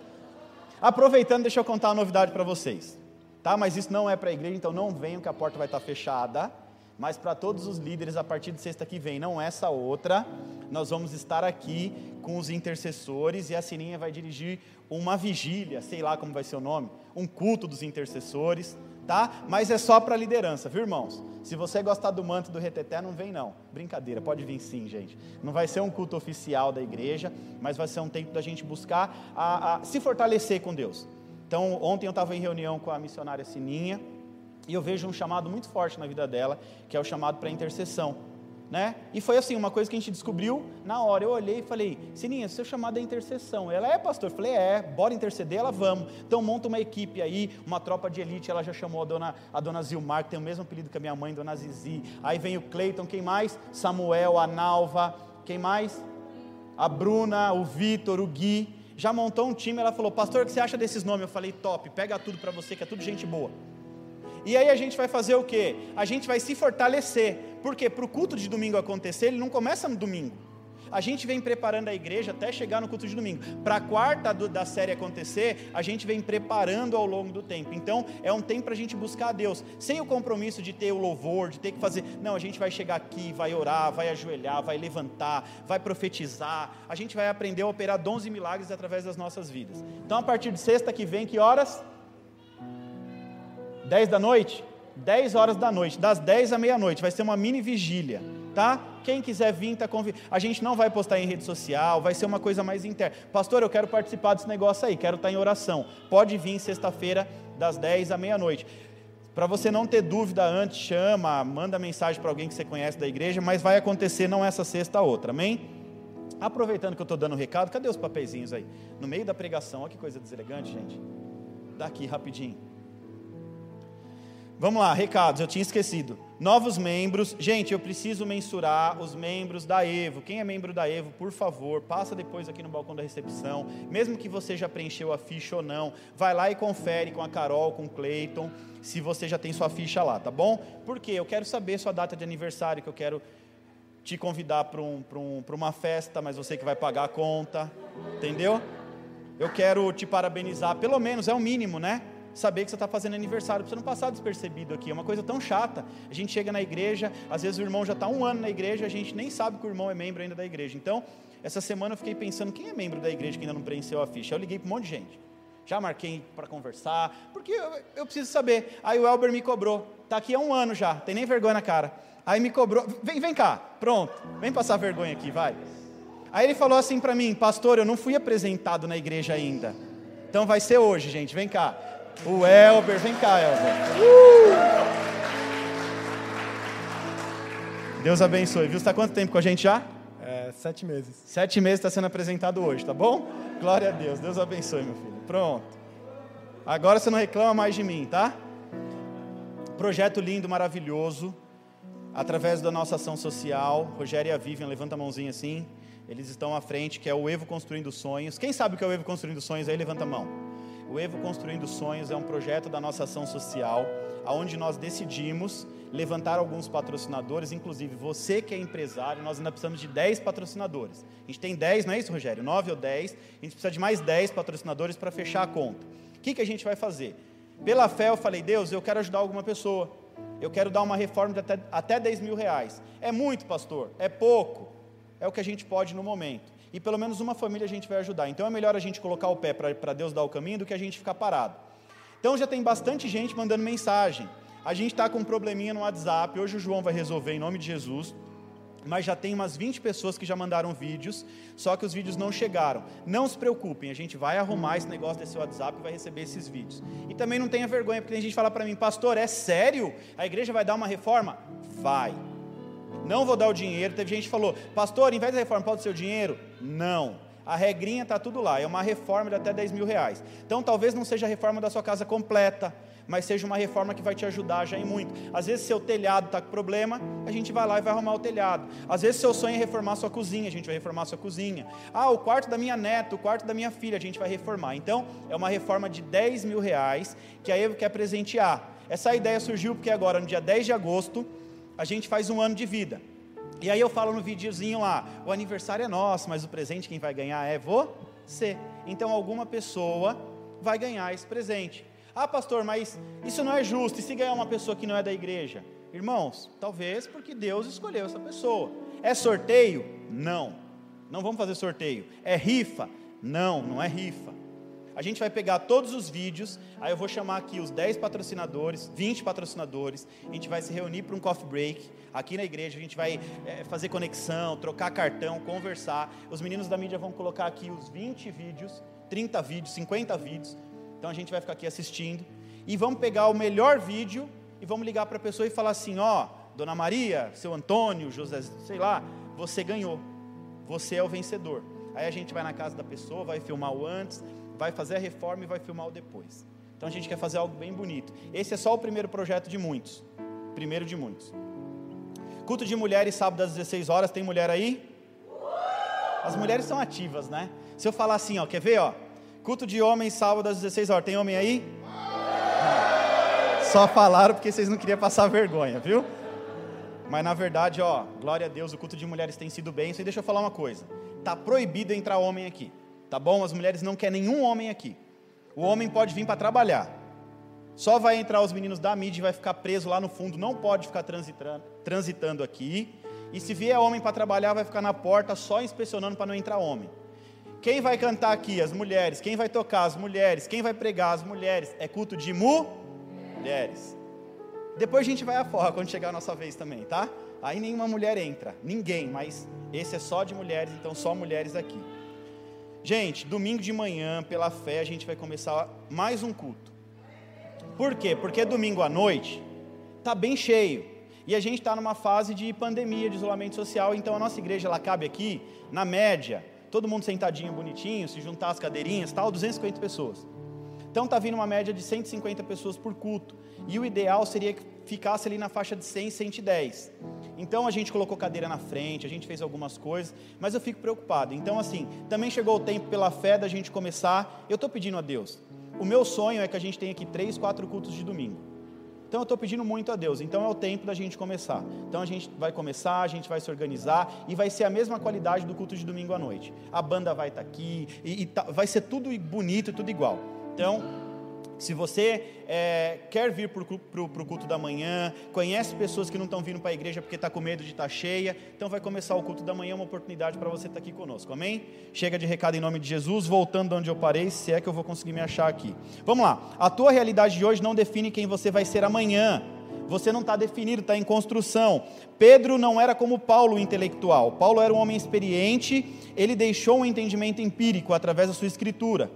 Aproveitando, deixa eu contar uma novidade para vocês. Tá? Mas isso não é para a igreja, então não venham que a porta vai estar tá fechada mas para todos os líderes a partir de sexta que vem, não essa outra, nós vamos estar aqui com os intercessores e a Sininha vai dirigir uma vigília, sei lá como vai ser o nome, um culto dos intercessores, tá? Mas é só para liderança, viu, irmãos? Se você gostar do manto do reteté, não vem não. Brincadeira, pode vir sim, gente. Não vai ser um culto oficial da igreja, mas vai ser um tempo da gente buscar a, a se fortalecer com Deus. Então, ontem eu estava em reunião com a missionária Sininha, e eu vejo um chamado muito forte na vida dela, que é o chamado para intercessão. Né? E foi assim, uma coisa que a gente descobriu na hora. Eu olhei e falei, Sininha, seu chamado é intercessão. Ela é pastor. Eu falei, é, bora interceder, ela vamos. Então monta uma equipe aí, uma tropa de elite. Ela já chamou a dona, a dona Zilmar, que tem o mesmo apelido que a minha mãe, dona Zizi. Aí vem o Cleiton, quem mais? Samuel, a Nalva, quem mais? A Bruna, o Vitor, o Gui. Já montou um time, ela falou, pastor, o que você acha desses nomes? Eu falei, top, pega tudo para você, que é tudo gente boa. E aí a gente vai fazer o quê? A gente vai se fortalecer. Porque para o culto de domingo acontecer, ele não começa no domingo. A gente vem preparando a igreja até chegar no culto de domingo. Para a quarta do, da série acontecer, a gente vem preparando ao longo do tempo. Então, é um tempo para a gente buscar a Deus, sem o compromisso de ter o louvor, de ter que fazer. Não, a gente vai chegar aqui, vai orar, vai ajoelhar, vai levantar, vai profetizar. A gente vai aprender a operar dons e milagres através das nossas vidas. Então, a partir de sexta que vem, que horas? 10 da noite? 10 horas da noite, das 10 à meia-noite, vai ser uma mini vigília, tá? Quem quiser vir, tá convidado. A gente não vai postar em rede social, vai ser uma coisa mais interna. Pastor, eu quero participar desse negócio aí, quero estar em oração. Pode vir sexta-feira, das 10 à meia-noite. Para você não ter dúvida antes, chama, manda mensagem para alguém que você conhece da igreja, mas vai acontecer não essa sexta, a outra, amém? Aproveitando que eu estou dando um recado, cadê os papeizinhos aí? No meio da pregação, olha que coisa deselegante, gente. Daqui, rapidinho. Vamos lá, recados, eu tinha esquecido. Novos membros. Gente, eu preciso mensurar os membros da Evo. Quem é membro da Evo, por favor, passa depois aqui no balcão da recepção. Mesmo que você já preencheu a ficha ou não, vai lá e confere com a Carol, com o Cleiton, se você já tem sua ficha lá, tá bom? Porque eu quero saber sua data de aniversário, que eu quero te convidar para um, um, uma festa, mas você que vai pagar a conta, entendeu? Eu quero te parabenizar, pelo menos, é o mínimo, né? Saber que você está fazendo aniversário, para você não passar despercebido aqui. É uma coisa tão chata. A gente chega na igreja, às vezes o irmão já está um ano na igreja, a gente nem sabe que o irmão é membro ainda da igreja. Então, essa semana eu fiquei pensando, quem é membro da igreja que ainda não preencheu a ficha? Eu liguei para um monte de gente. Já marquei para conversar, porque eu, eu, preciso saber. Aí o Elber me cobrou. Está aqui há um ano já, tem nem vergonha na cara. Aí me cobrou. Vem, vem cá, pronto. Vem passar vergonha aqui, vai. Aí ele falou assim para mim, pastor, eu não fui apresentado na igreja ainda. Então vai ser hoje, gente. Vem cá. O Elber, vem cá, Elber. Uh! Deus abençoe. Viu? Você está quanto tempo com a gente já? É, sete meses. Sete meses está sendo apresentado hoje, tá bom? Glória a Deus. Deus abençoe, meu filho. Pronto. Agora você não reclama mais de mim, tá? Projeto lindo, maravilhoso. Através da nossa ação social. Rogério e a Vivian, levanta a mãozinha assim. Eles estão à frente, que é o Evo Construindo Sonhos. Quem sabe o que é o Evo Construindo Sonhos aí? Levanta a mão. O Evo Construindo Sonhos é um projeto da nossa ação social, onde nós decidimos levantar alguns patrocinadores, inclusive você que é empresário, nós ainda precisamos de 10 patrocinadores. A gente tem 10, não é isso, Rogério? 9 ou 10, a gente precisa de mais 10 patrocinadores para fechar a conta. O que, que a gente vai fazer? Pela fé eu falei, Deus, eu quero ajudar alguma pessoa. Eu quero dar uma reforma de até, até 10 mil reais. É muito, pastor? É pouco? É o que a gente pode no momento. E pelo menos uma família a gente vai ajudar. Então é melhor a gente colocar o pé para Deus dar o caminho do que a gente ficar parado. Então já tem bastante gente mandando mensagem. A gente está com um probleminha no WhatsApp. Hoje o João vai resolver em nome de Jesus. Mas já tem umas 20 pessoas que já mandaram vídeos, só que os vídeos não chegaram. Não se preocupem, a gente vai arrumar esse negócio desse WhatsApp e vai receber esses vídeos. E também não tenha vergonha, porque tem gente que fala para mim, pastor, é sério? A igreja vai dar uma reforma? Vai. Não vou dar o dinheiro. Teve gente que falou, pastor, em vez da reforma, pode ser o dinheiro? Não. A regrinha está tudo lá, é uma reforma de até 10 mil reais. Então talvez não seja a reforma da sua casa completa, mas seja uma reforma que vai te ajudar já em muito. Às vezes seu telhado está com problema, a gente vai lá e vai arrumar o telhado. Às vezes seu sonho é reformar sua cozinha, a gente vai reformar sua cozinha. Ah, o quarto da minha neta, o quarto da minha filha, a gente vai reformar. Então é uma reforma de 10 mil reais que a Evo quer presentear. Essa ideia surgiu porque agora, no dia 10 de agosto, a gente faz um ano de vida. E aí eu falo no videozinho lá, o aniversário é nosso, mas o presente quem vai ganhar é você. Então alguma pessoa vai ganhar esse presente. Ah, pastor, mas isso não é justo. E se ganhar uma pessoa que não é da igreja? Irmãos, talvez porque Deus escolheu essa pessoa. É sorteio? Não. Não vamos fazer sorteio. É rifa? Não, não é rifa. A gente vai pegar todos os vídeos, aí eu vou chamar aqui os 10 patrocinadores, 20 patrocinadores, a gente vai se reunir para um coffee break, aqui na igreja, a gente vai é, fazer conexão, trocar cartão, conversar. Os meninos da mídia vão colocar aqui os 20 vídeos, 30 vídeos, 50 vídeos. Então a gente vai ficar aqui assistindo. E vamos pegar o melhor vídeo e vamos ligar para a pessoa e falar assim: ó, Dona Maria, seu Antônio, José, sei lá, você ganhou. Você é o vencedor. Aí a gente vai na casa da pessoa, vai filmar o antes, vai fazer a reforma e vai filmar o depois. Então a gente quer fazer algo bem bonito. Esse é só o primeiro projeto de muitos. Primeiro de muitos. Culto de mulheres, sábado às 16 horas. Tem mulher aí? As mulheres são ativas, né? Se eu falar assim, ó, quer ver, ó? Culto de homens, sábado às 16 horas. Tem homem aí? Só falaram porque vocês não queriam passar vergonha, viu? Mas na verdade, ó, glória a Deus, o culto de mulheres tem sido bem. Só deixa eu falar uma coisa. Tá proibido entrar homem aqui. Tá bom? As mulheres não querem nenhum homem aqui. O homem pode vir para trabalhar. Só vai entrar os meninos da mídia e vai ficar preso lá no fundo. Não pode ficar transitando, transitando aqui. E se vier homem para trabalhar, vai ficar na porta só inspecionando para não entrar homem. Quem vai cantar aqui? As mulheres. Quem vai tocar? As mulheres. Quem vai pregar? As mulheres. É culto de mulheres. Depois a gente vai à forra quando chegar a nossa vez também, tá? Aí nenhuma mulher entra. Ninguém, mas esse é só de mulheres, então só mulheres aqui. Gente, domingo de manhã, pela fé, a gente vai começar mais um culto. Por quê? Porque domingo à noite está bem cheio. E a gente está numa fase de pandemia, de isolamento social, então a nossa igreja ela cabe aqui, na média, todo mundo sentadinho, bonitinho, se juntar as cadeirinhas, tal, 250 pessoas. Então está vindo uma média de 150 pessoas por culto. E o ideal seria que ficasse ali na faixa de 100, 110. Então a gente colocou cadeira na frente, a gente fez algumas coisas, mas eu fico preocupado. Então, assim, também chegou o tempo pela fé da gente começar. Eu estou pedindo a Deus. O meu sonho é que a gente tenha aqui três, quatro cultos de domingo. Então eu estou pedindo muito a Deus. Então é o tempo da gente começar. Então a gente vai começar, a gente vai se organizar e vai ser a mesma qualidade do culto de domingo à noite. A banda vai estar tá aqui e, e tá, vai ser tudo bonito, tudo igual. Então Se você é, quer vir para o culto da manhã, conhece pessoas que não estão vindo para a igreja porque está com medo de estar tá cheia, então vai começar o culto da manhã, uma oportunidade para você estar tá aqui conosco, amém? Chega de recado em nome de Jesus, voltando de onde eu parei, se é que eu vou conseguir me achar aqui. Vamos lá, a tua realidade de hoje não define quem você vai ser amanhã, você não está definido, está em construção. Pedro não era como Paulo intelectual, Paulo era um homem experiente, ele deixou um entendimento empírico através da sua escritura,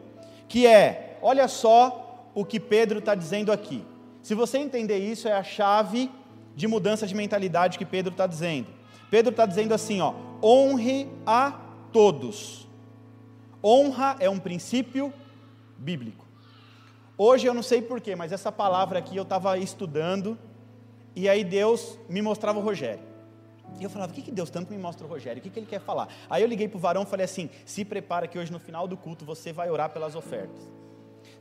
que é, olha só o que Pedro está dizendo aqui. Se você entender isso, é a chave de mudança de mentalidade que Pedro está dizendo. Pedro está dizendo assim: ó, honre a todos. Honra é um princípio bíblico. Hoje eu não sei porquê, mas essa palavra aqui eu estava estudando, e aí Deus me mostrava o Rogério. E eu falava, o que, que Deus tanto me mostra o Rogério? O que, que ele quer falar? Aí eu liguei para o varão e falei assim: se prepara que hoje no final do culto você vai orar pelas ofertas.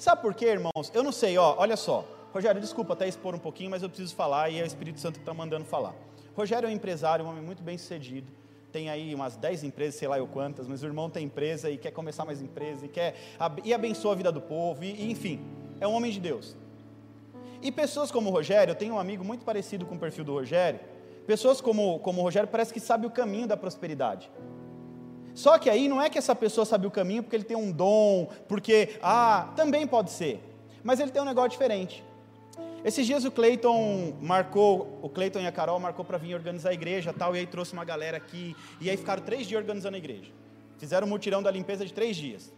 Sabe por quê, irmãos? Eu não sei, ó, olha só. Rogério, desculpa até expor um pouquinho, mas eu preciso falar e é o Espírito Santo que está mandando falar. Rogério é um empresário, um homem muito bem sucedido. Tem aí umas 10 empresas, sei lá eu quantas, mas o irmão tem empresa e quer começar mais empresa e quer e abençoa a vida do povo, e, e enfim, é um homem de Deus. E pessoas como o Rogério, eu tenho um amigo muito parecido com o perfil do Rogério, pessoas como, como o Rogério parece que sabe o caminho da prosperidade. Só que aí não é que essa pessoa sabe o caminho porque ele tem um dom, porque, ah, também pode ser. Mas ele tem um negócio diferente. Esses dias o Cleiton marcou, o Cleiton e a Carol marcou para vir organizar a igreja tal, e aí trouxe uma galera aqui, e aí ficaram três dias organizando a igreja. Fizeram um mutirão da limpeza de três dias.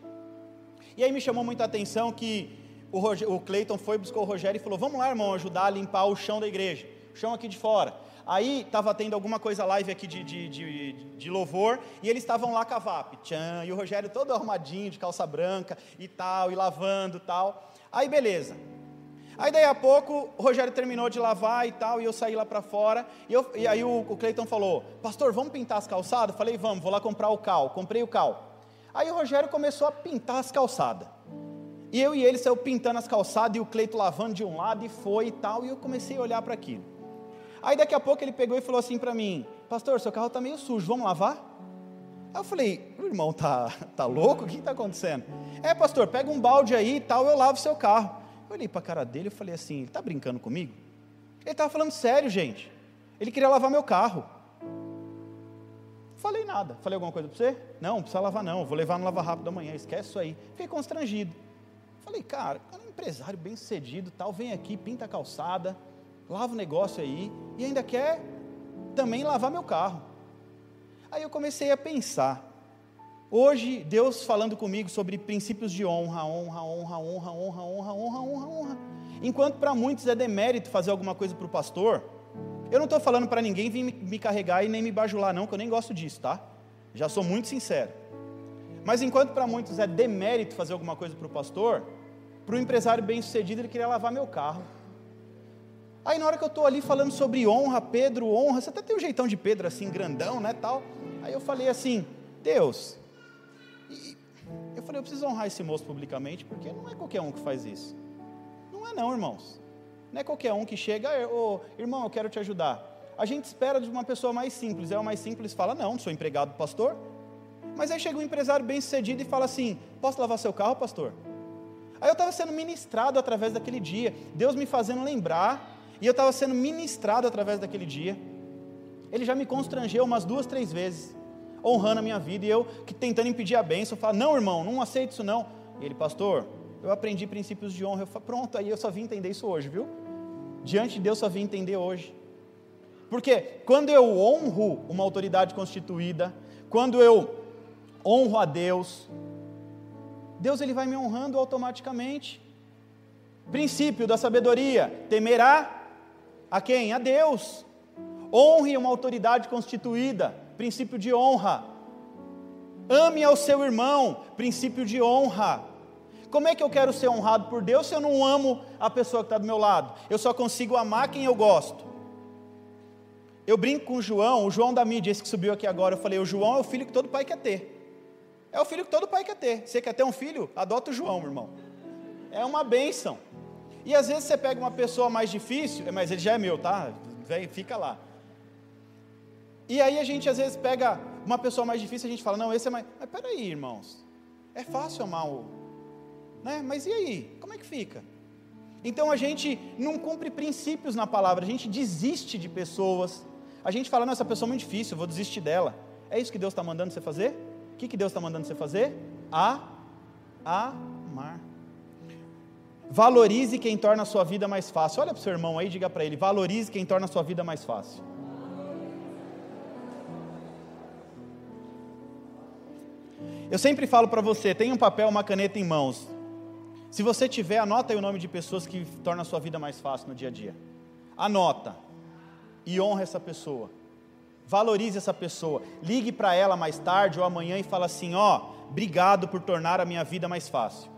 E aí me chamou muita atenção que o, o Cleiton foi, buscou o Rogério e falou: Vamos lá, irmão, ajudar a limpar o chão da igreja, o chão aqui de fora. Aí estava tendo alguma coisa live aqui de, de, de, de louvor, e eles estavam lá com a VAP, tchan, e o Rogério todo arrumadinho, de calça branca e tal, e lavando tal. Aí beleza. Aí daí a pouco o Rogério terminou de lavar e tal, e eu saí lá para fora, e, eu, e aí o, o Cleiton falou, pastor, vamos pintar as calçadas? Falei, vamos, vou lá comprar o cal. Comprei o cal. Aí o Rogério começou a pintar as calçadas. E eu e ele saiu pintando as calçadas, e o Cleiton lavando de um lado, e foi e tal, e eu comecei a olhar para aquilo. Aí daqui a pouco ele pegou e falou assim para mim: Pastor, seu carro está meio sujo, vamos lavar? Aí eu falei: O irmão tá, tá louco? O que está acontecendo? É, pastor, pega um balde aí e tal, eu lavo seu carro. Eu olhei para a cara dele e falei assim: Ele está brincando comigo? Ele estava falando sério, gente. Ele queria lavar meu carro. Falei nada. Falei alguma coisa para você? Não, não precisa lavar não. Vou levar no lava rápido amanhã. Esquece isso aí. Fiquei constrangido. Falei, cara, é um empresário bem sucedido, tal, vem aqui, pinta a calçada lava o negócio aí e ainda quer também lavar meu carro. Aí eu comecei a pensar. Hoje, Deus falando comigo sobre princípios de honra, honra, honra, honra, honra, honra, honra, honra, honra. Enquanto para muitos é demérito fazer alguma coisa para o pastor, eu não estou falando para ninguém vir me carregar e nem me bajular, não, que eu nem gosto disso, tá? Já sou muito sincero. Mas enquanto para muitos é demérito fazer alguma coisa para o pastor, para o empresário bem sucedido ele queria lavar meu carro. Aí na hora que eu estou ali falando sobre honra, Pedro, honra, você até tem um jeitão de Pedro assim, grandão, né, tal. Aí eu falei assim, Deus, e eu falei, eu preciso honrar esse moço publicamente, porque não é qualquer um que faz isso. Não é não, irmãos. Não é qualquer um que chega, ô, irmão, eu quero te ajudar. A gente espera de uma pessoa mais simples, é o mais simples fala, não, sou empregado do pastor. Mas aí chega um empresário bem sucedido e fala assim, posso lavar seu carro, pastor? Aí eu estava sendo ministrado através daquele dia, Deus me fazendo lembrar e eu estava sendo ministrado através daquele dia. Ele já me constrangeu umas duas, três vezes, honrando a minha vida, e eu que tentando impedir a bênção, falo, não, irmão, não aceito isso não. E ele, pastor, eu aprendi princípios de honra. Eu falo, pronto, aí eu só vim entender isso hoje, viu? Diante de Deus só vim entender hoje. Porque quando eu honro uma autoridade constituída, quando eu honro a Deus, Deus ele vai me honrando automaticamente. Princípio da sabedoria: temerá a quem? A Deus. Honre uma autoridade constituída, princípio de honra. Ame ao seu irmão, princípio de honra. Como é que eu quero ser honrado por Deus se eu não amo a pessoa que está do meu lado? Eu só consigo amar quem eu gosto. Eu brinco com o João, o João da mídia, esse que subiu aqui agora. Eu falei: o João é o filho que todo pai quer ter. É o filho que todo pai quer ter. Você quer ter um filho? Adota o João, meu irmão. É uma bênção. E às vezes você pega uma pessoa mais difícil, mas ele já é meu, tá? Vem, fica lá. E aí a gente às vezes pega uma pessoa mais difícil, a gente fala, não, esse é mais. Mas peraí, irmãos, é fácil amar o. Né? Mas e aí? Como é que fica? Então a gente não cumpre princípios na palavra, a gente desiste de pessoas. A gente fala, não, essa pessoa é muito difícil, vou desistir dela. É isso que Deus está mandando você fazer? O que, que Deus está mandando você fazer? A, amar. Valorize quem torna a sua vida mais fácil. Olha para o seu irmão aí e diga para ele: valorize quem torna a sua vida mais fácil. Eu sempre falo para você: tenha um papel, uma caneta em mãos. Se você tiver, anota aí o nome de pessoas que tornam a sua vida mais fácil no dia a dia. Anota e honra essa pessoa. Valorize essa pessoa. Ligue para ela mais tarde ou amanhã e fala assim: ó, oh, obrigado por tornar a minha vida mais fácil.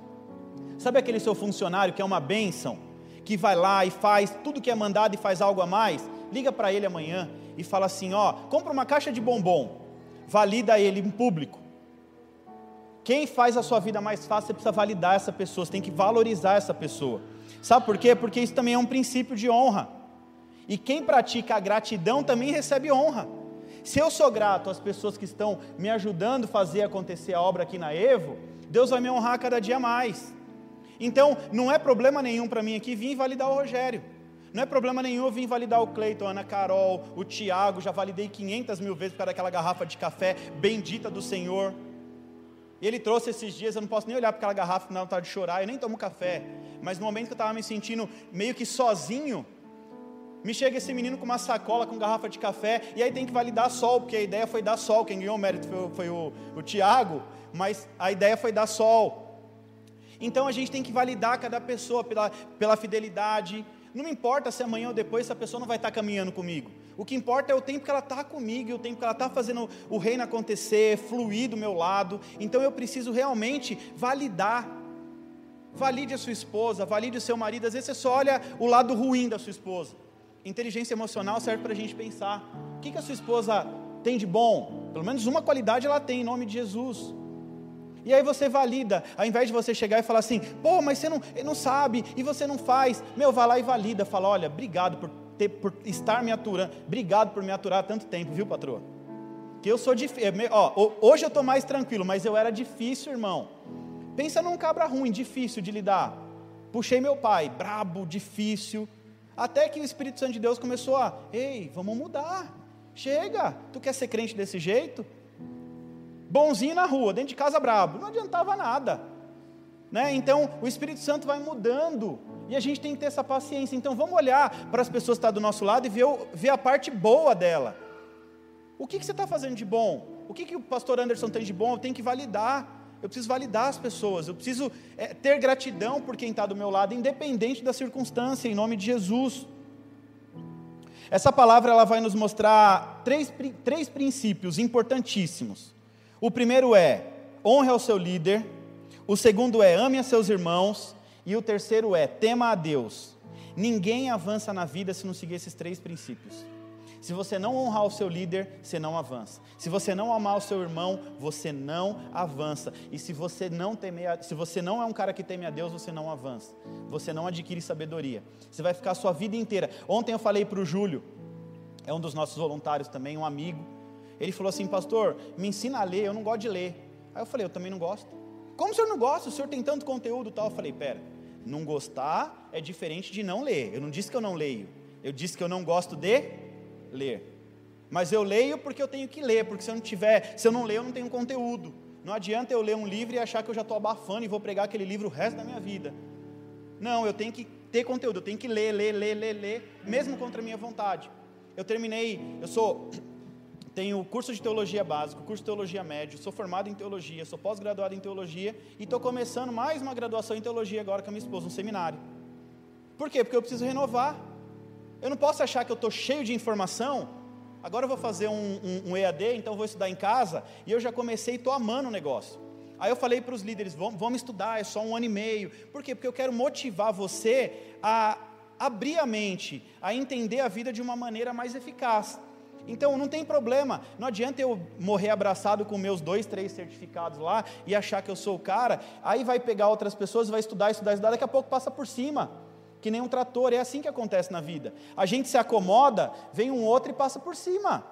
Sabe aquele seu funcionário que é uma bênção, que vai lá e faz tudo que é mandado e faz algo a mais? Liga para ele amanhã e fala assim: ó, compra uma caixa de bombom, valida ele em público. Quem faz a sua vida mais fácil, você precisa validar essa pessoa, você tem que valorizar essa pessoa. Sabe por quê? Porque isso também é um princípio de honra. E quem pratica a gratidão também recebe honra. Se eu sou grato às pessoas que estão me ajudando a fazer acontecer a obra aqui na Evo, Deus vai me honrar cada dia mais. Então, não é problema nenhum para mim aqui vir validar o Rogério. Não é problema nenhum eu vir validar o Cleiton, a Ana Carol, o Tiago, já validei 500 mil vezes por causa daquela garrafa de café bendita do Senhor. E ele trouxe esses dias, eu não posso nem olhar para aquela garrafa, não vontade de chorar, eu nem tomo café. Mas no momento que eu estava me sentindo meio que sozinho, me chega esse menino com uma sacola, com garrafa de café, e aí tem que validar sol, porque a ideia foi dar sol. Quem ganhou o mérito foi, foi o, o Tiago, mas a ideia foi dar sol. Então a gente tem que validar cada pessoa pela, pela fidelidade. Não me importa se amanhã ou depois essa pessoa não vai estar caminhando comigo. O que importa é o tempo que ela está comigo, o tempo que ela está fazendo o reino acontecer, fluir do meu lado. Então eu preciso realmente validar. Valide a sua esposa, valide o seu marido. Às vezes você só olha o lado ruim da sua esposa. Inteligência emocional serve para a gente pensar: o que, que a sua esposa tem de bom? Pelo menos uma qualidade ela tem, em nome de Jesus. E aí você valida, ao invés de você chegar e falar assim, pô, mas você não, não sabe, e você não faz, meu, vai lá e valida, fala, olha, obrigado por, ter, por estar me aturando, obrigado por me aturar há tanto tempo, viu, patroa? Que eu sou difícil, ó, hoje eu estou mais tranquilo, mas eu era difícil, irmão. Pensa num cabra ruim, difícil de lidar. Puxei meu pai, brabo, difícil, até que o Espírito Santo de Deus começou a, ei, vamos mudar. Chega, tu quer ser crente desse jeito? Bonzinho na rua, dentro de casa brabo, não adiantava nada. Né? Então, o Espírito Santo vai mudando. E a gente tem que ter essa paciência. Então, vamos olhar para as pessoas que estão do nosso lado e ver, ver a parte boa dela. O que, que você está fazendo de bom? O que, que o pastor Anderson tem de bom? Eu tenho que validar eu preciso validar as pessoas, eu preciso é, ter gratidão por quem está do meu lado, independente da circunstância, em nome de Jesus. Essa palavra ela vai nos mostrar três, três princípios importantíssimos. O primeiro é honre ao seu líder, o segundo é ame a seus irmãos, e o terceiro é tema a Deus. Ninguém avança na vida se não seguir esses três princípios. Se você não honrar o seu líder, você não avança. Se você não amar o seu irmão, você não avança. E se você não temer, se você não é um cara que teme a Deus, você não avança. Você não adquire sabedoria. Você vai ficar a sua vida inteira. Ontem eu falei para o Júlio, é um dos nossos voluntários também, um amigo. Ele falou assim, pastor, me ensina a ler, eu não gosto de ler. Aí eu falei, eu também não gosto. Como o senhor não gosta? O senhor tem tanto conteúdo tal. Eu falei, pera, não gostar é diferente de não ler. Eu não disse que eu não leio. Eu disse que eu não gosto de ler. Mas eu leio porque eu tenho que ler, porque se eu não tiver, se eu não ler, eu não tenho conteúdo. Não adianta eu ler um livro e achar que eu já estou abafando e vou pregar aquele livro o resto da minha vida. Não, eu tenho que ter conteúdo, eu tenho que ler, ler, ler, ler, ler, mesmo contra a minha vontade. Eu terminei, eu sou tenho curso de teologia básico, curso de teologia médio, sou formado em teologia, sou pós-graduado em teologia e estou começando mais uma graduação em teologia agora com a minha esposa, um seminário. Por quê? Porque eu preciso renovar. Eu não posso achar que eu estou cheio de informação. Agora eu vou fazer um, um, um, EAD, então vou estudar em casa. E eu já comecei e estou amando o negócio. Aí eu falei para os líderes: vamos, vamos estudar, é só um ano e meio. Por quê? Porque eu quero motivar você a abrir a mente, a entender a vida de uma maneira mais eficaz. Então não tem problema, não adianta eu morrer abraçado com meus dois, três certificados lá e achar que eu sou o cara, aí vai pegar outras pessoas, vai estudar, estudar, estudar, daqui a pouco passa por cima que nem um trator, é assim que acontece na vida. A gente se acomoda, vem um outro e passa por cima.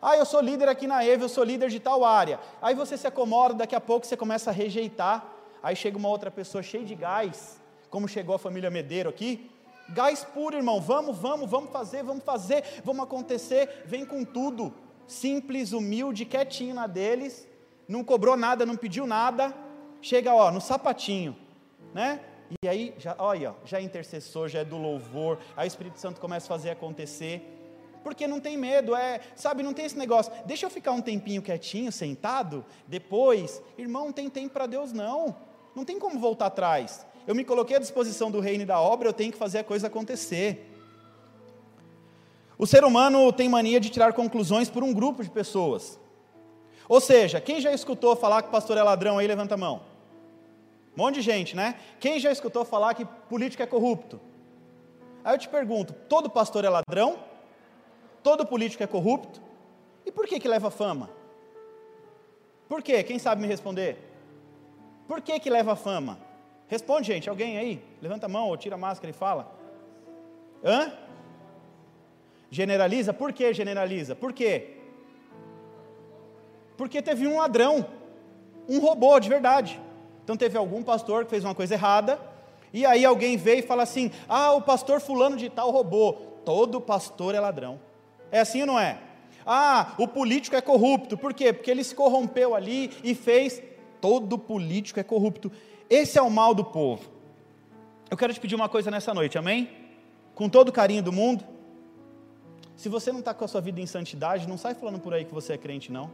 Ah, eu sou líder aqui na EVE, eu sou líder de tal área. Aí você se acomoda, daqui a pouco você começa a rejeitar. Aí chega uma outra pessoa cheia de gás, como chegou a família Medeiro aqui. Gás puro, irmão, vamos, vamos, vamos fazer, vamos fazer, vamos acontecer, vem com tudo. Simples, humilde, quietinho na deles, não cobrou nada, não pediu nada, chega ó, no sapatinho, né? E aí, já, olha, já é intercessor, já é do louvor, aí o Espírito Santo começa a fazer acontecer. Porque não tem medo, é, sabe, não tem esse negócio, deixa eu ficar um tempinho quietinho, sentado, depois, irmão, não tem tempo para Deus não, não tem como voltar atrás, eu me coloquei à disposição do reino e da obra, eu tenho que fazer a coisa acontecer. O ser humano tem mania de tirar conclusões por um grupo de pessoas. Ou seja, quem já escutou falar que pastor é ladrão aí, levanta a mão. Um monte de gente, né? Quem já escutou falar que político é corrupto? Aí eu te pergunto: todo pastor é ladrão? todo político é corrupto. E por que que leva fama? Por quê? Quem sabe me responder? Por que que leva fama? Responde, gente, alguém aí? Levanta a mão ou tira a máscara e fala. Hã? Generaliza? Por que generaliza? Por quê? Porque teve um ladrão, um robô de verdade. Então teve algum pastor que fez uma coisa errada, e aí alguém veio e fala assim: ah, o pastor fulano de tal roubou. Todo pastor é ladrão. É assim ou não é? Ah, o político é corrupto. Por quê? Porque ele se corrompeu ali e fez. Todo político é corrupto. Esse é o mal do povo. Eu quero te pedir uma coisa nessa noite, amém? Com todo o carinho do mundo. Se você não está com a sua vida em santidade, não sai falando por aí que você é crente, não.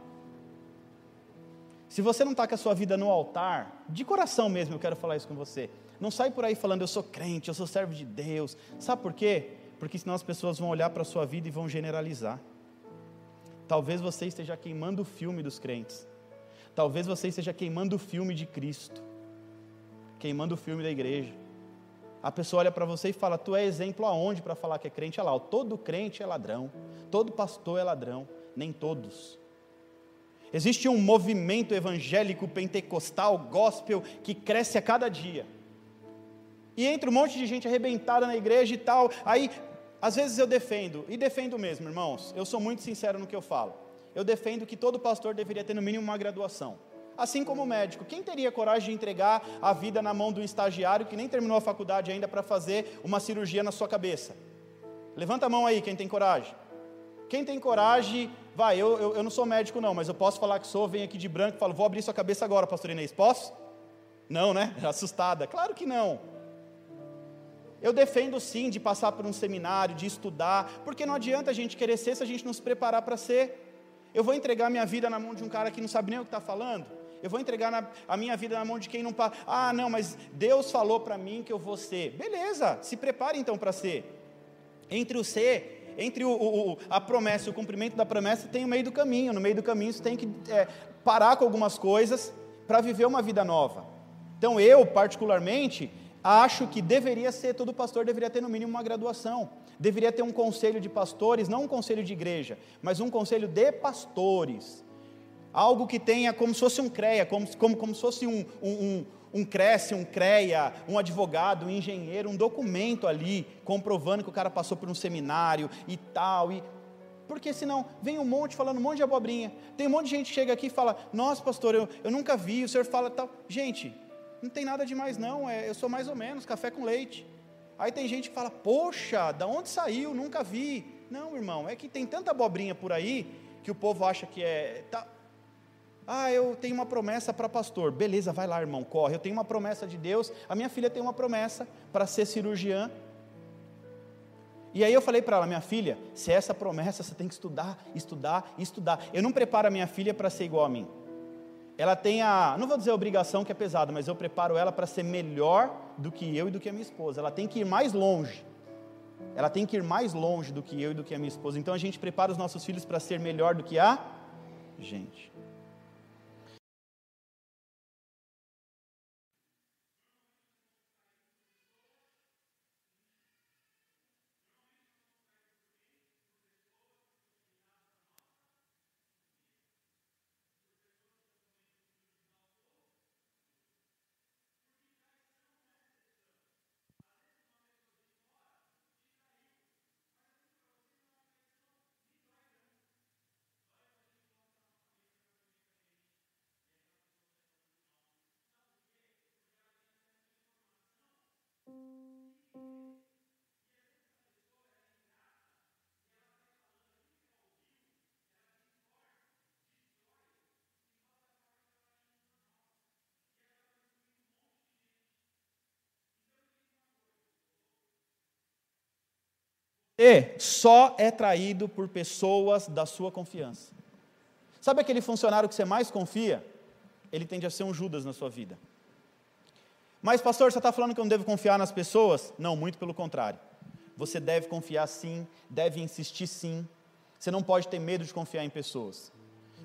Se você não está com a sua vida no altar, de coração mesmo eu quero falar isso com você. Não sai por aí falando, eu sou crente, eu sou servo de Deus. Sabe por quê? porque senão as pessoas vão olhar para a sua vida e vão generalizar. Talvez você esteja queimando o filme dos crentes. Talvez você esteja queimando o filme de Cristo, queimando o filme da igreja. A pessoa olha para você e fala: Tu é exemplo aonde para falar que é crente? Olha lá, todo crente é ladrão, todo pastor é ladrão, nem todos. Existe um movimento evangélico pentecostal, gospel, que cresce a cada dia. E entra um monte de gente arrebentada na igreja e tal. Aí, às vezes eu defendo, e defendo mesmo, irmãos. Eu sou muito sincero no que eu falo. Eu defendo que todo pastor deveria ter no mínimo uma graduação. Assim como o médico. Quem teria coragem de entregar a vida na mão do estagiário que nem terminou a faculdade ainda para fazer uma cirurgia na sua cabeça? Levanta a mão aí, quem tem coragem. Quem tem coragem, vai, eu, eu, eu não sou médico não, mas eu posso falar que sou, venho aqui de branco e falo, vou abrir sua cabeça agora, pastor Inês, posso? Não, né? Assustada. Claro que não. Eu defendo sim de passar por um seminário, de estudar, porque não adianta a gente querer ser se a gente não se preparar para ser. Eu vou entregar minha vida na mão de um cara que não sabe nem o que está falando? Eu vou entregar na, a minha vida na mão de quem não. Ah, não, mas Deus falou para mim que eu vou ser. Beleza, se prepare então para ser. Entre o ser, entre o, o, a promessa e o cumprimento da promessa, tem o meio do caminho. No meio do caminho você tem que é, parar com algumas coisas para viver uma vida nova. Então eu, particularmente, acho que deveria ser, todo pastor deveria ter no mínimo uma graduação. Deveria ter um conselho de pastores, não um conselho de igreja, mas um conselho de pastores. Algo que tenha como se fosse um CREA, como, como, como se fosse um, um, um, um um CREA, um advogado, um engenheiro, um documento ali, comprovando que o cara passou por um seminário e tal. E, porque senão vem um monte falando um monte de abobrinha. Tem um monte de gente que chega aqui e fala: Nossa, pastor, eu, eu nunca vi, o senhor fala tal. Gente, não tem nada demais não, é, eu sou mais ou menos, café com leite. Aí tem gente que fala, poxa, da onde saiu? Nunca vi. Não, irmão, é que tem tanta abobrinha por aí que o povo acha que é. Tá... Ah, eu tenho uma promessa para pastor. Beleza, vai lá, irmão, corre. Eu tenho uma promessa de Deus. A minha filha tem uma promessa para ser cirurgiã. E aí eu falei para ela, minha filha, se é essa promessa, você tem que estudar, estudar, estudar. Eu não preparo a minha filha para ser igual a mim ela tem a, não vou dizer a obrigação que é pesada, mas eu preparo ela para ser melhor do que eu e do que a minha esposa. Ela tem que ir mais longe. Ela tem que ir mais longe do que eu e do que a minha esposa. Então a gente prepara os nossos filhos para ser melhor do que a gente. Você só é traído por pessoas da sua confiança. Sabe aquele funcionário que você mais confia? Ele tende a ser um Judas na sua vida. Mas, pastor, você está falando que eu não devo confiar nas pessoas? Não, muito pelo contrário. Você deve confiar sim, deve insistir sim. Você não pode ter medo de confiar em pessoas.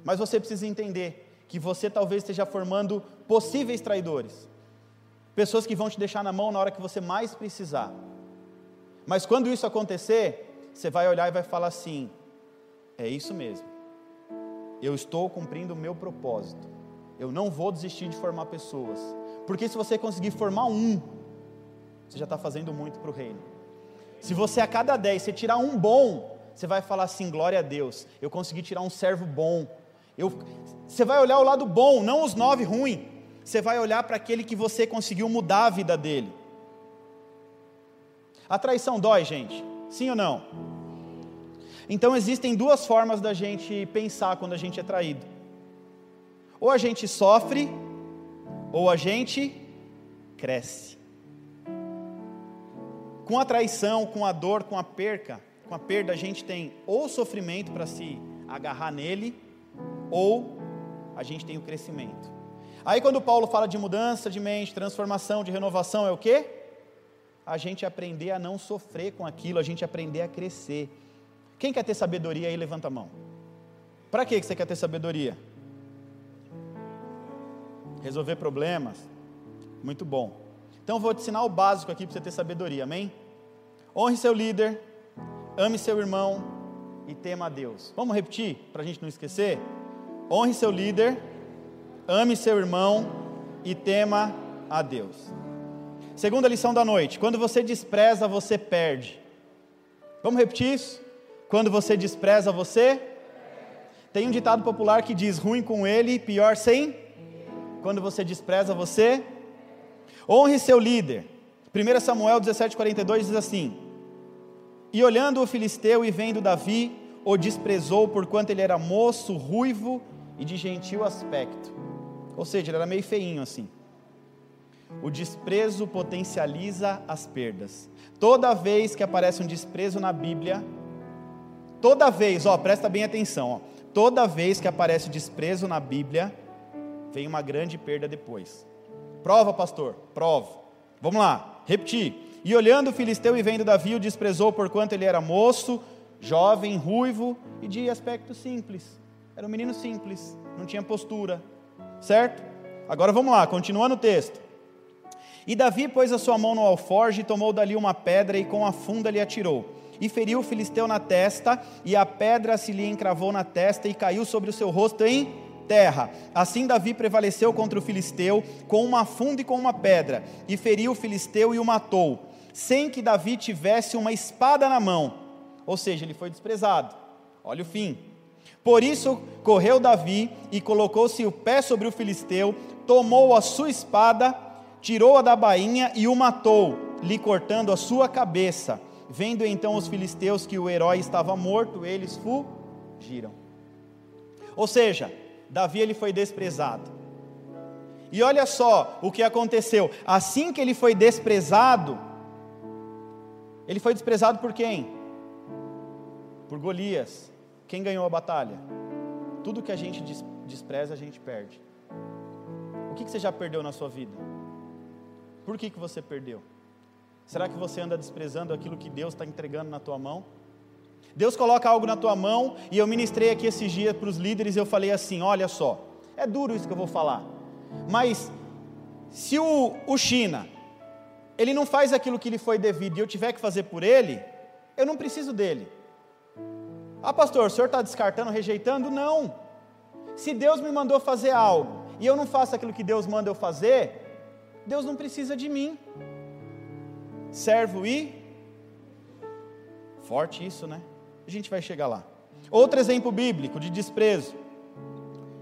Mas você precisa entender que você talvez esteja formando possíveis traidores. Pessoas que vão te deixar na mão na hora que você mais precisar. Mas quando isso acontecer, você vai olhar e vai falar assim: é isso mesmo. Eu estou cumprindo o meu propósito. Eu não vou desistir de formar pessoas. Porque se você conseguir formar um, você já está fazendo muito para o reino. Se você a cada dez você tirar um bom, você vai falar assim: glória a Deus, eu consegui tirar um servo bom. Eu, você vai olhar o lado bom, não os nove ruins. Você vai olhar para aquele que você conseguiu mudar a vida dele. A traição dói, gente? Sim ou não? Então existem duas formas da gente pensar quando a gente é traído. Ou a gente sofre, ou a gente cresce. Com a traição, com a dor, com a perca, com a perda, a gente tem ou sofrimento para se agarrar nele, ou a gente tem o crescimento. Aí quando Paulo fala de mudança de mente, transformação, de renovação, é o quê? A gente aprender a não sofrer com aquilo, a gente aprender a crescer. Quem quer ter sabedoria aí, levanta a mão. Para que você quer ter sabedoria? Resolver problemas? Muito bom. Então vou te ensinar o básico aqui para você ter sabedoria, amém? Honre seu líder, ame seu irmão e tema a Deus. Vamos repetir para a gente não esquecer? Honre seu líder, ame seu irmão e tema a Deus. Segunda lição da noite: quando você despreza, você perde. Vamos repetir isso? Quando você despreza, você. Tem um ditado popular que diz: ruim com ele, pior sem. Quando você despreza, você. Honre seu líder. 1 Samuel 17,42 diz assim: E olhando o filisteu e vendo Davi, o desprezou, porquanto ele era moço, ruivo e de gentil aspecto. Ou seja, ele era meio feinho assim. O desprezo potencializa as perdas. Toda vez que aparece um desprezo na Bíblia, toda vez, ó, presta bem atenção, ó, toda vez que aparece desprezo na Bíblia, vem uma grande perda depois. Prova, pastor, prova. Vamos lá, repetir. E olhando o filisteu e vendo Davi, o desprezou porquanto ele era moço, jovem, ruivo e de aspecto simples. Era um menino simples, não tinha postura, certo? Agora vamos lá, continuando o texto. E Davi pôs a sua mão no alforge, tomou dali uma pedra e com a funda lhe atirou. E feriu o filisteu na testa, e a pedra se lhe encravou na testa e caiu sobre o seu rosto em terra. Assim Davi prevaleceu contra o filisteu com uma funda e com uma pedra, e feriu o filisteu e o matou, sem que Davi tivesse uma espada na mão. Ou seja, ele foi desprezado. Olha o fim. Por isso correu Davi e colocou-se o pé sobre o filisteu, tomou a sua espada tirou-a da bainha e o matou, lhe cortando a sua cabeça. Vendo então os filisteus que o herói estava morto, eles fugiram. Ou seja, Davi ele foi desprezado. E olha só o que aconteceu. Assim que ele foi desprezado, ele foi desprezado por quem? Por Golias. Quem ganhou a batalha? Tudo que a gente despreza, a gente perde. O que você já perdeu na sua vida? Por que, que você perdeu? Será que você anda desprezando aquilo que Deus está entregando na tua mão? Deus coloca algo na tua mão, e eu ministrei aqui esses dias para os líderes, eu falei assim: olha só, é duro isso que eu vou falar, mas se o, o China, ele não faz aquilo que lhe foi devido e eu tiver que fazer por ele, eu não preciso dele. Ah, pastor, o senhor está descartando, rejeitando? Não. Se Deus me mandou fazer algo e eu não faço aquilo que Deus manda eu fazer, Deus não precisa de mim. Servo e. Forte isso, né? A gente vai chegar lá. Outro exemplo bíblico de desprezo.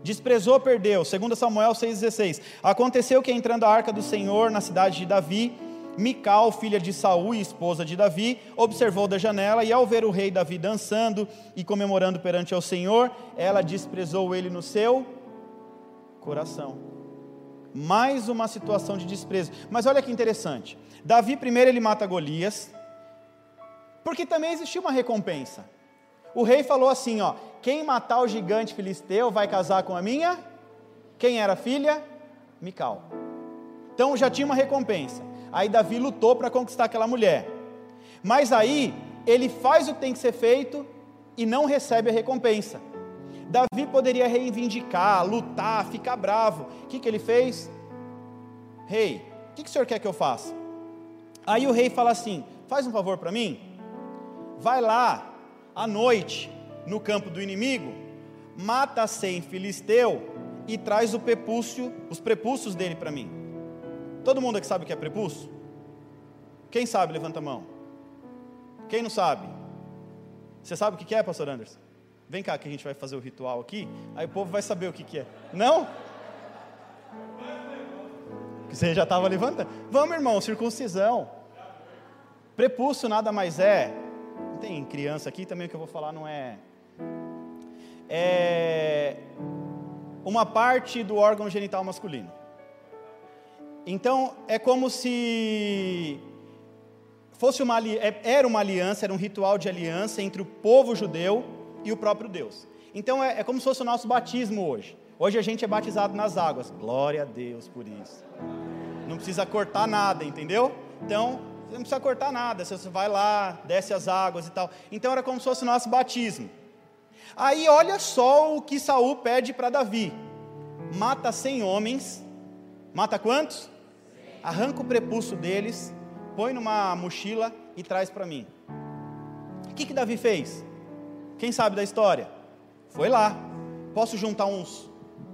Desprezou, perdeu. 2 Samuel 6,16. Aconteceu que entrando a arca do Senhor na cidade de Davi, Mical, filha de Saul e esposa de Davi, observou da janela e ao ver o rei Davi dançando e comemorando perante ao Senhor, ela desprezou ele no seu coração. Mais uma situação de desprezo. Mas olha que interessante. Davi primeiro ele mata Golias. Porque também existia uma recompensa. O rei falou assim: ó, quem matar o gigante filisteu vai casar com a minha? Quem era filha? Mical. Então já tinha uma recompensa. Aí Davi lutou para conquistar aquela mulher. Mas aí ele faz o que tem que ser feito e não recebe a recompensa. Davi poderia reivindicar, lutar, ficar bravo. O que, que ele fez? Rei, o que, que o senhor quer que eu faça? Aí o rei fala assim: faz um favor para mim, vai lá à noite no campo do inimigo, mata cem filisteu e traz o prepúcio, os prepúcios dele para mim. Todo mundo aqui sabe o que é prepúcio? Quem sabe, levanta a mão. Quem não sabe? Você sabe o que é, pastor Anderson? Vem cá que a gente vai fazer o ritual aqui, aí o povo vai saber o que, que é. Não? Você já estava levantando? Vamos, irmão, circuncisão. Prepúcio nada mais é. Tem criança aqui também o que eu vou falar não é. É uma parte do órgão genital masculino. Então é como se fosse uma é, era uma aliança, era um ritual de aliança entre o povo judeu e o próprio Deus. Então é, é como se fosse o nosso batismo hoje. Hoje a gente é batizado nas águas. Glória a Deus por isso. Não precisa cortar nada, entendeu? Então, você não precisa cortar nada. Você vai lá, desce as águas e tal. Então era como se fosse o nosso batismo. Aí olha só o que Saul pede para Davi: mata cem homens. Mata quantos? Arranca o prepulso deles, põe numa mochila e traz para mim. O que, que Davi fez? Quem sabe da história? Foi lá. Posso juntar uns,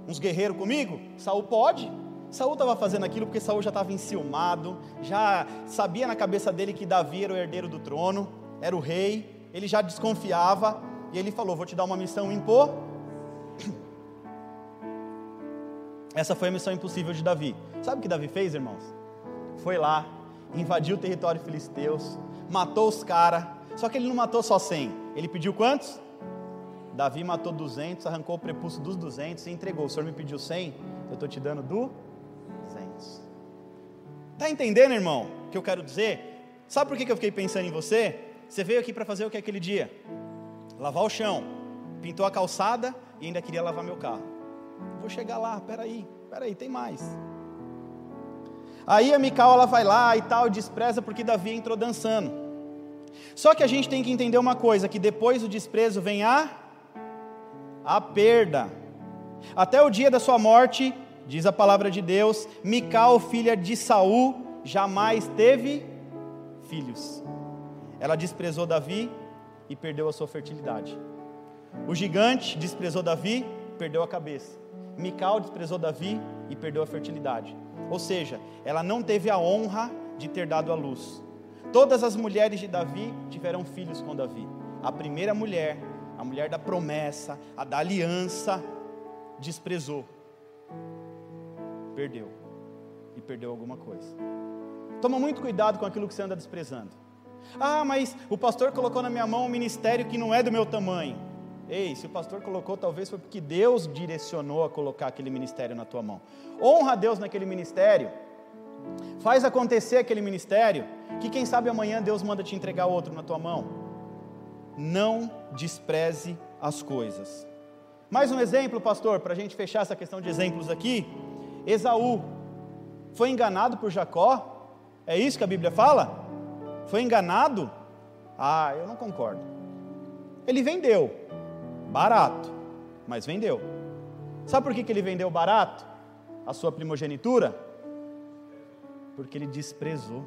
uns guerreiros comigo? Saul pode. Saul estava fazendo aquilo porque Saul já estava enciumado, já sabia na cabeça dele que Davi era o herdeiro do trono, era o rei, ele já desconfiava, e ele falou: Vou te dar uma missão impor. Essa foi a missão impossível de Davi. Sabe o que Davi fez, irmãos? Foi lá, invadiu o território filisteus, matou os caras, só que ele não matou só 100, ele pediu quantos? Davi matou 200, arrancou o prepúcio dos 200 e entregou. O Senhor me pediu 100, eu estou te dando do 200. Está entendendo, irmão, o que eu quero dizer? Sabe por que eu fiquei pensando em você? Você veio aqui para fazer o que aquele dia? Lavar o chão, pintou a calçada e ainda queria lavar meu carro. Vou chegar lá, peraí, peraí, tem mais. Aí a Mical ela vai lá e tal, despreza porque Davi entrou dançando. Só que a gente tem que entender uma coisa, que depois do desprezo vem a a perda. Até o dia da sua morte, diz a palavra de Deus, Mical, filha de Saul, jamais teve filhos. Ela desprezou Davi e perdeu a sua fertilidade. O gigante desprezou Davi, perdeu a cabeça. Mical desprezou Davi e perdeu a fertilidade. Ou seja, ela não teve a honra de ter dado a luz. Todas as mulheres de Davi tiveram filhos com Davi. A primeira mulher a mulher da promessa, a da aliança, desprezou, perdeu, e perdeu alguma coisa. Toma muito cuidado com aquilo que você anda desprezando. Ah, mas o pastor colocou na minha mão um ministério que não é do meu tamanho. Ei, se o pastor colocou, talvez foi porque Deus direcionou a colocar aquele ministério na tua mão. Honra a Deus naquele ministério. Faz acontecer aquele ministério, que quem sabe amanhã Deus manda te entregar outro na tua mão não despreze as coisas. Mais um exemplo, pastor, para a gente fechar essa questão de exemplos aqui. Esaú foi enganado por Jacó? É isso que a Bíblia fala? Foi enganado? Ah, eu não concordo. Ele vendeu, barato, mas vendeu. Sabe por que, que ele vendeu barato? A sua primogenitura? Porque ele desprezou.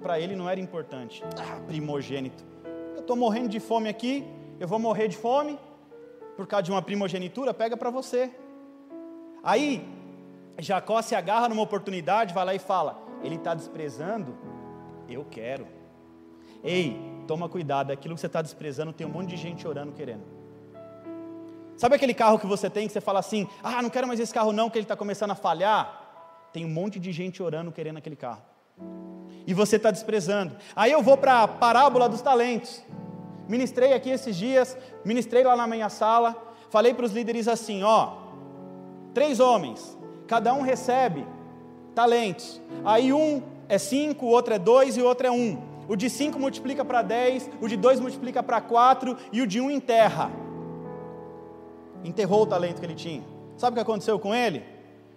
Para ele não era importante. Ah, primogênito eu estou morrendo de fome aqui, eu vou morrer de fome, por causa de uma primogenitura, pega para você. Aí, Jacó se agarra numa oportunidade, vai lá e fala: Ele está desprezando, eu quero. Ei, toma cuidado, aquilo que você está desprezando, tem um monte de gente orando querendo. Sabe aquele carro que você tem que você fala assim: Ah, não quero mais esse carro não, que ele está começando a falhar? Tem um monte de gente orando querendo aquele carro e você está desprezando. Aí eu vou para a parábola dos talentos. Ministrei aqui esses dias, ministrei lá na minha sala, falei para os líderes assim: ó, três homens, cada um recebe talentos. Aí um é cinco, o outro é dois e o outro é um. o de 5 multiplica para 10, o de 2 multiplica para 4 e o de 1 um enterra. Enterrou o talento que ele tinha. Sabe o que aconteceu com ele?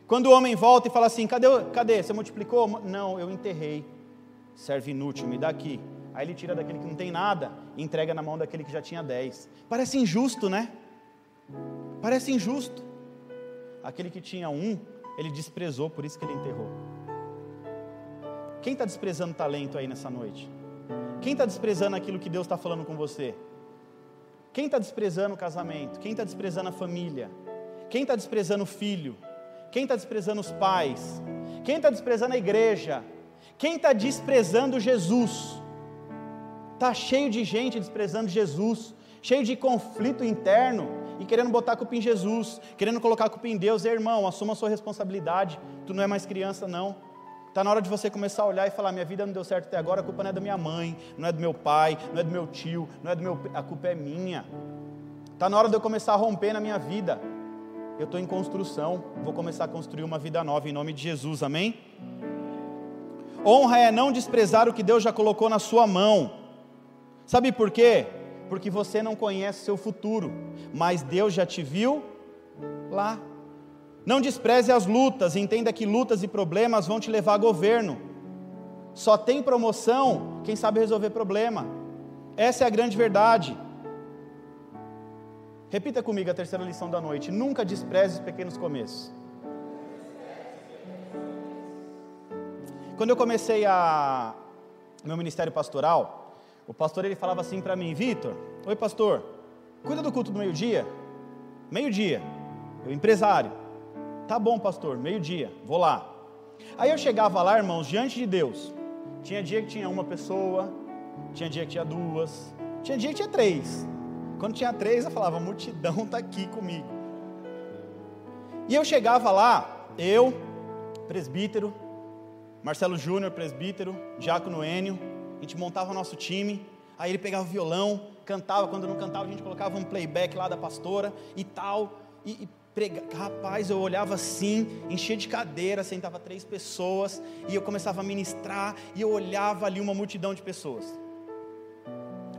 Quando o homem volta e fala assim: cadê, cadê? Você multiplicou? Não, eu enterrei. Serve inútil, me dá aqui. Aí ele tira daquele que não tem nada e entrega na mão daquele que já tinha 10. Parece injusto, né? Parece injusto. Aquele que tinha um, ele desprezou, por isso que ele enterrou. Quem está desprezando talento aí nessa noite? Quem está desprezando aquilo que Deus está falando com você? Quem está desprezando o casamento? Quem está desprezando a família? Quem está desprezando o filho? Quem está desprezando os pais? Quem está desprezando a igreja? Quem está desprezando Jesus? Está cheio de gente desprezando Jesus, cheio de conflito interno e querendo botar a culpa em Jesus, querendo colocar a culpa em Deus. irmão, assuma a sua responsabilidade. Tu não é mais criança, não. Está na hora de você começar a olhar e falar: minha vida não deu certo até agora, a culpa não é da minha mãe, não é do meu pai, não é do meu tio, não é do meu. A culpa é minha. Está na hora de eu começar a romper na minha vida. Eu estou em construção, vou começar a construir uma vida nova em nome de Jesus, amém? Honra é não desprezar o que Deus já colocou na sua mão. Sabe por quê? Porque você não conhece seu futuro, mas Deus já te viu lá. Não despreze as lutas, entenda que lutas e problemas vão te levar a governo. Só tem promoção quem sabe resolver problema. Essa é a grande verdade. Repita comigo a terceira lição da noite: nunca despreze os pequenos começos. Quando eu comecei a meu ministério pastoral, o pastor ele falava assim para mim, Vitor, oi pastor, cuida do culto do meio-dia, meio-dia, eu empresário, Tá bom, pastor, meio-dia, vou lá. Aí eu chegava lá, irmãos, diante de Deus. Tinha dia que tinha uma pessoa, tinha dia que tinha duas, tinha dia que tinha três. Quando tinha três, eu falava, multidão está aqui comigo. E eu chegava lá, eu, presbítero, Marcelo Júnior, presbítero, Diácono Enio, a gente montava nosso time, aí ele pegava o violão, cantava, quando não cantava a gente colocava um playback lá da pastora e tal, e, e Prega... Rapaz, eu olhava assim, enchia de cadeira, sentava três pessoas, e eu começava a ministrar, e eu olhava ali uma multidão de pessoas.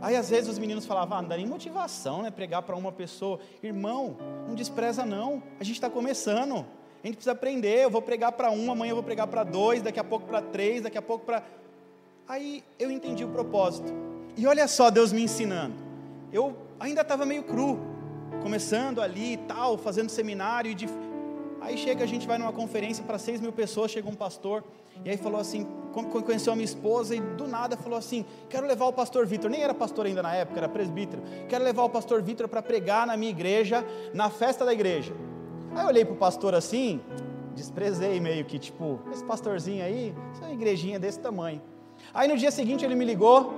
Aí às vezes os meninos falavam, ah, não dá nem motivação, né? Pregar para uma pessoa. Irmão, não despreza não, a gente está começando, a gente precisa aprender. Eu vou pregar para um, amanhã eu vou pregar para dois, daqui a pouco para três, daqui a pouco para. Aí eu entendi o propósito. E olha só Deus me ensinando. Eu ainda estava meio cru, começando ali e tal, fazendo seminário. E de... Aí chega, a gente vai numa conferência para seis mil pessoas, chega um pastor, e aí falou assim, conheceu a minha esposa e do nada falou assim, quero levar o pastor Vitor, nem era pastor ainda na época, era presbítero, quero levar o pastor Vitor para pregar na minha igreja, na festa da igreja. Aí eu olhei para o pastor assim, desprezei meio que, tipo, esse pastorzinho aí, essa é igrejinha desse tamanho. Aí no dia seguinte ele me ligou,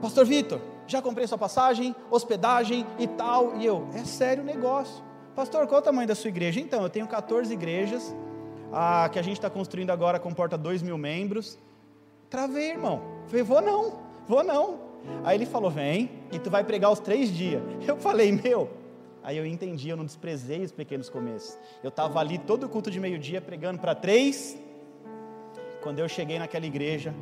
pastor Vitor, já comprei sua passagem, hospedagem e tal. E eu, é sério o negócio. Pastor, qual o tamanho da sua igreja? Então, eu tenho 14 igrejas, a que a gente está construindo agora comporta 2 mil membros. Travei, irmão. Falei, vou não, vou não. Aí ele falou, vem, e tu vai pregar os três dias. Eu falei, meu. Aí eu entendi, eu não desprezei os pequenos começos. Eu estava ali todo o culto de meio-dia pregando para três. Quando eu cheguei naquela igreja,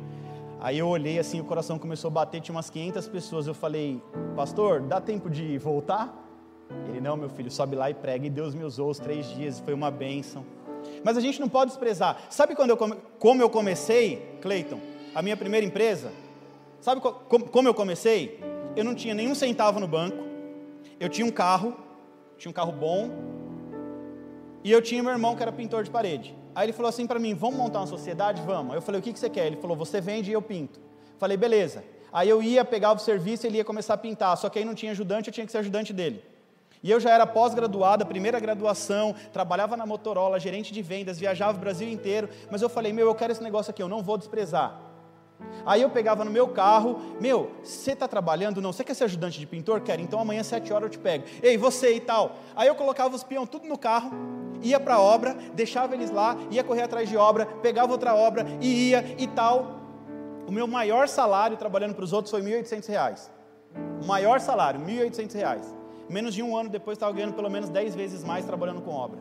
Aí eu olhei assim, o coração começou a bater, tinha umas 500 pessoas. Eu falei, pastor, dá tempo de voltar? Ele, não, meu filho, sobe lá e prega. E Deus me usou os três dias, foi uma bênção. Mas a gente não pode desprezar. Sabe quando eu come... como eu comecei, Cleiton, a minha primeira empresa? Sabe co... como eu comecei? Eu não tinha nenhum centavo no banco, eu tinha um carro, tinha um carro bom, e eu tinha meu irmão que era pintor de parede. Aí ele falou assim para mim: Vamos montar uma sociedade? Vamos. Eu falei: O que, que você quer? Ele falou: Você vende e eu pinto. Falei: Beleza. Aí eu ia pegar o serviço e ele ia começar a pintar. Só que aí não tinha ajudante, eu tinha que ser ajudante dele. E eu já era pós-graduada, primeira graduação, trabalhava na Motorola, gerente de vendas, viajava o Brasil inteiro. Mas eu falei: Meu, eu quero esse negócio aqui, eu não vou desprezar. Aí eu pegava no meu carro, meu, você está trabalhando? Não, você quer ser ajudante de pintor? Quero, então amanhã às sete horas eu te pego. Ei, você e tal. Aí eu colocava os peão tudo no carro, ia para a obra, deixava eles lá, ia correr atrás de obra, pegava outra obra e ia e tal. O meu maior salário trabalhando para os outros foi R$ 1.800. O maior salário, R$ 1.800. Menos de um ano depois estava ganhando pelo menos 10 vezes mais trabalhando com obra.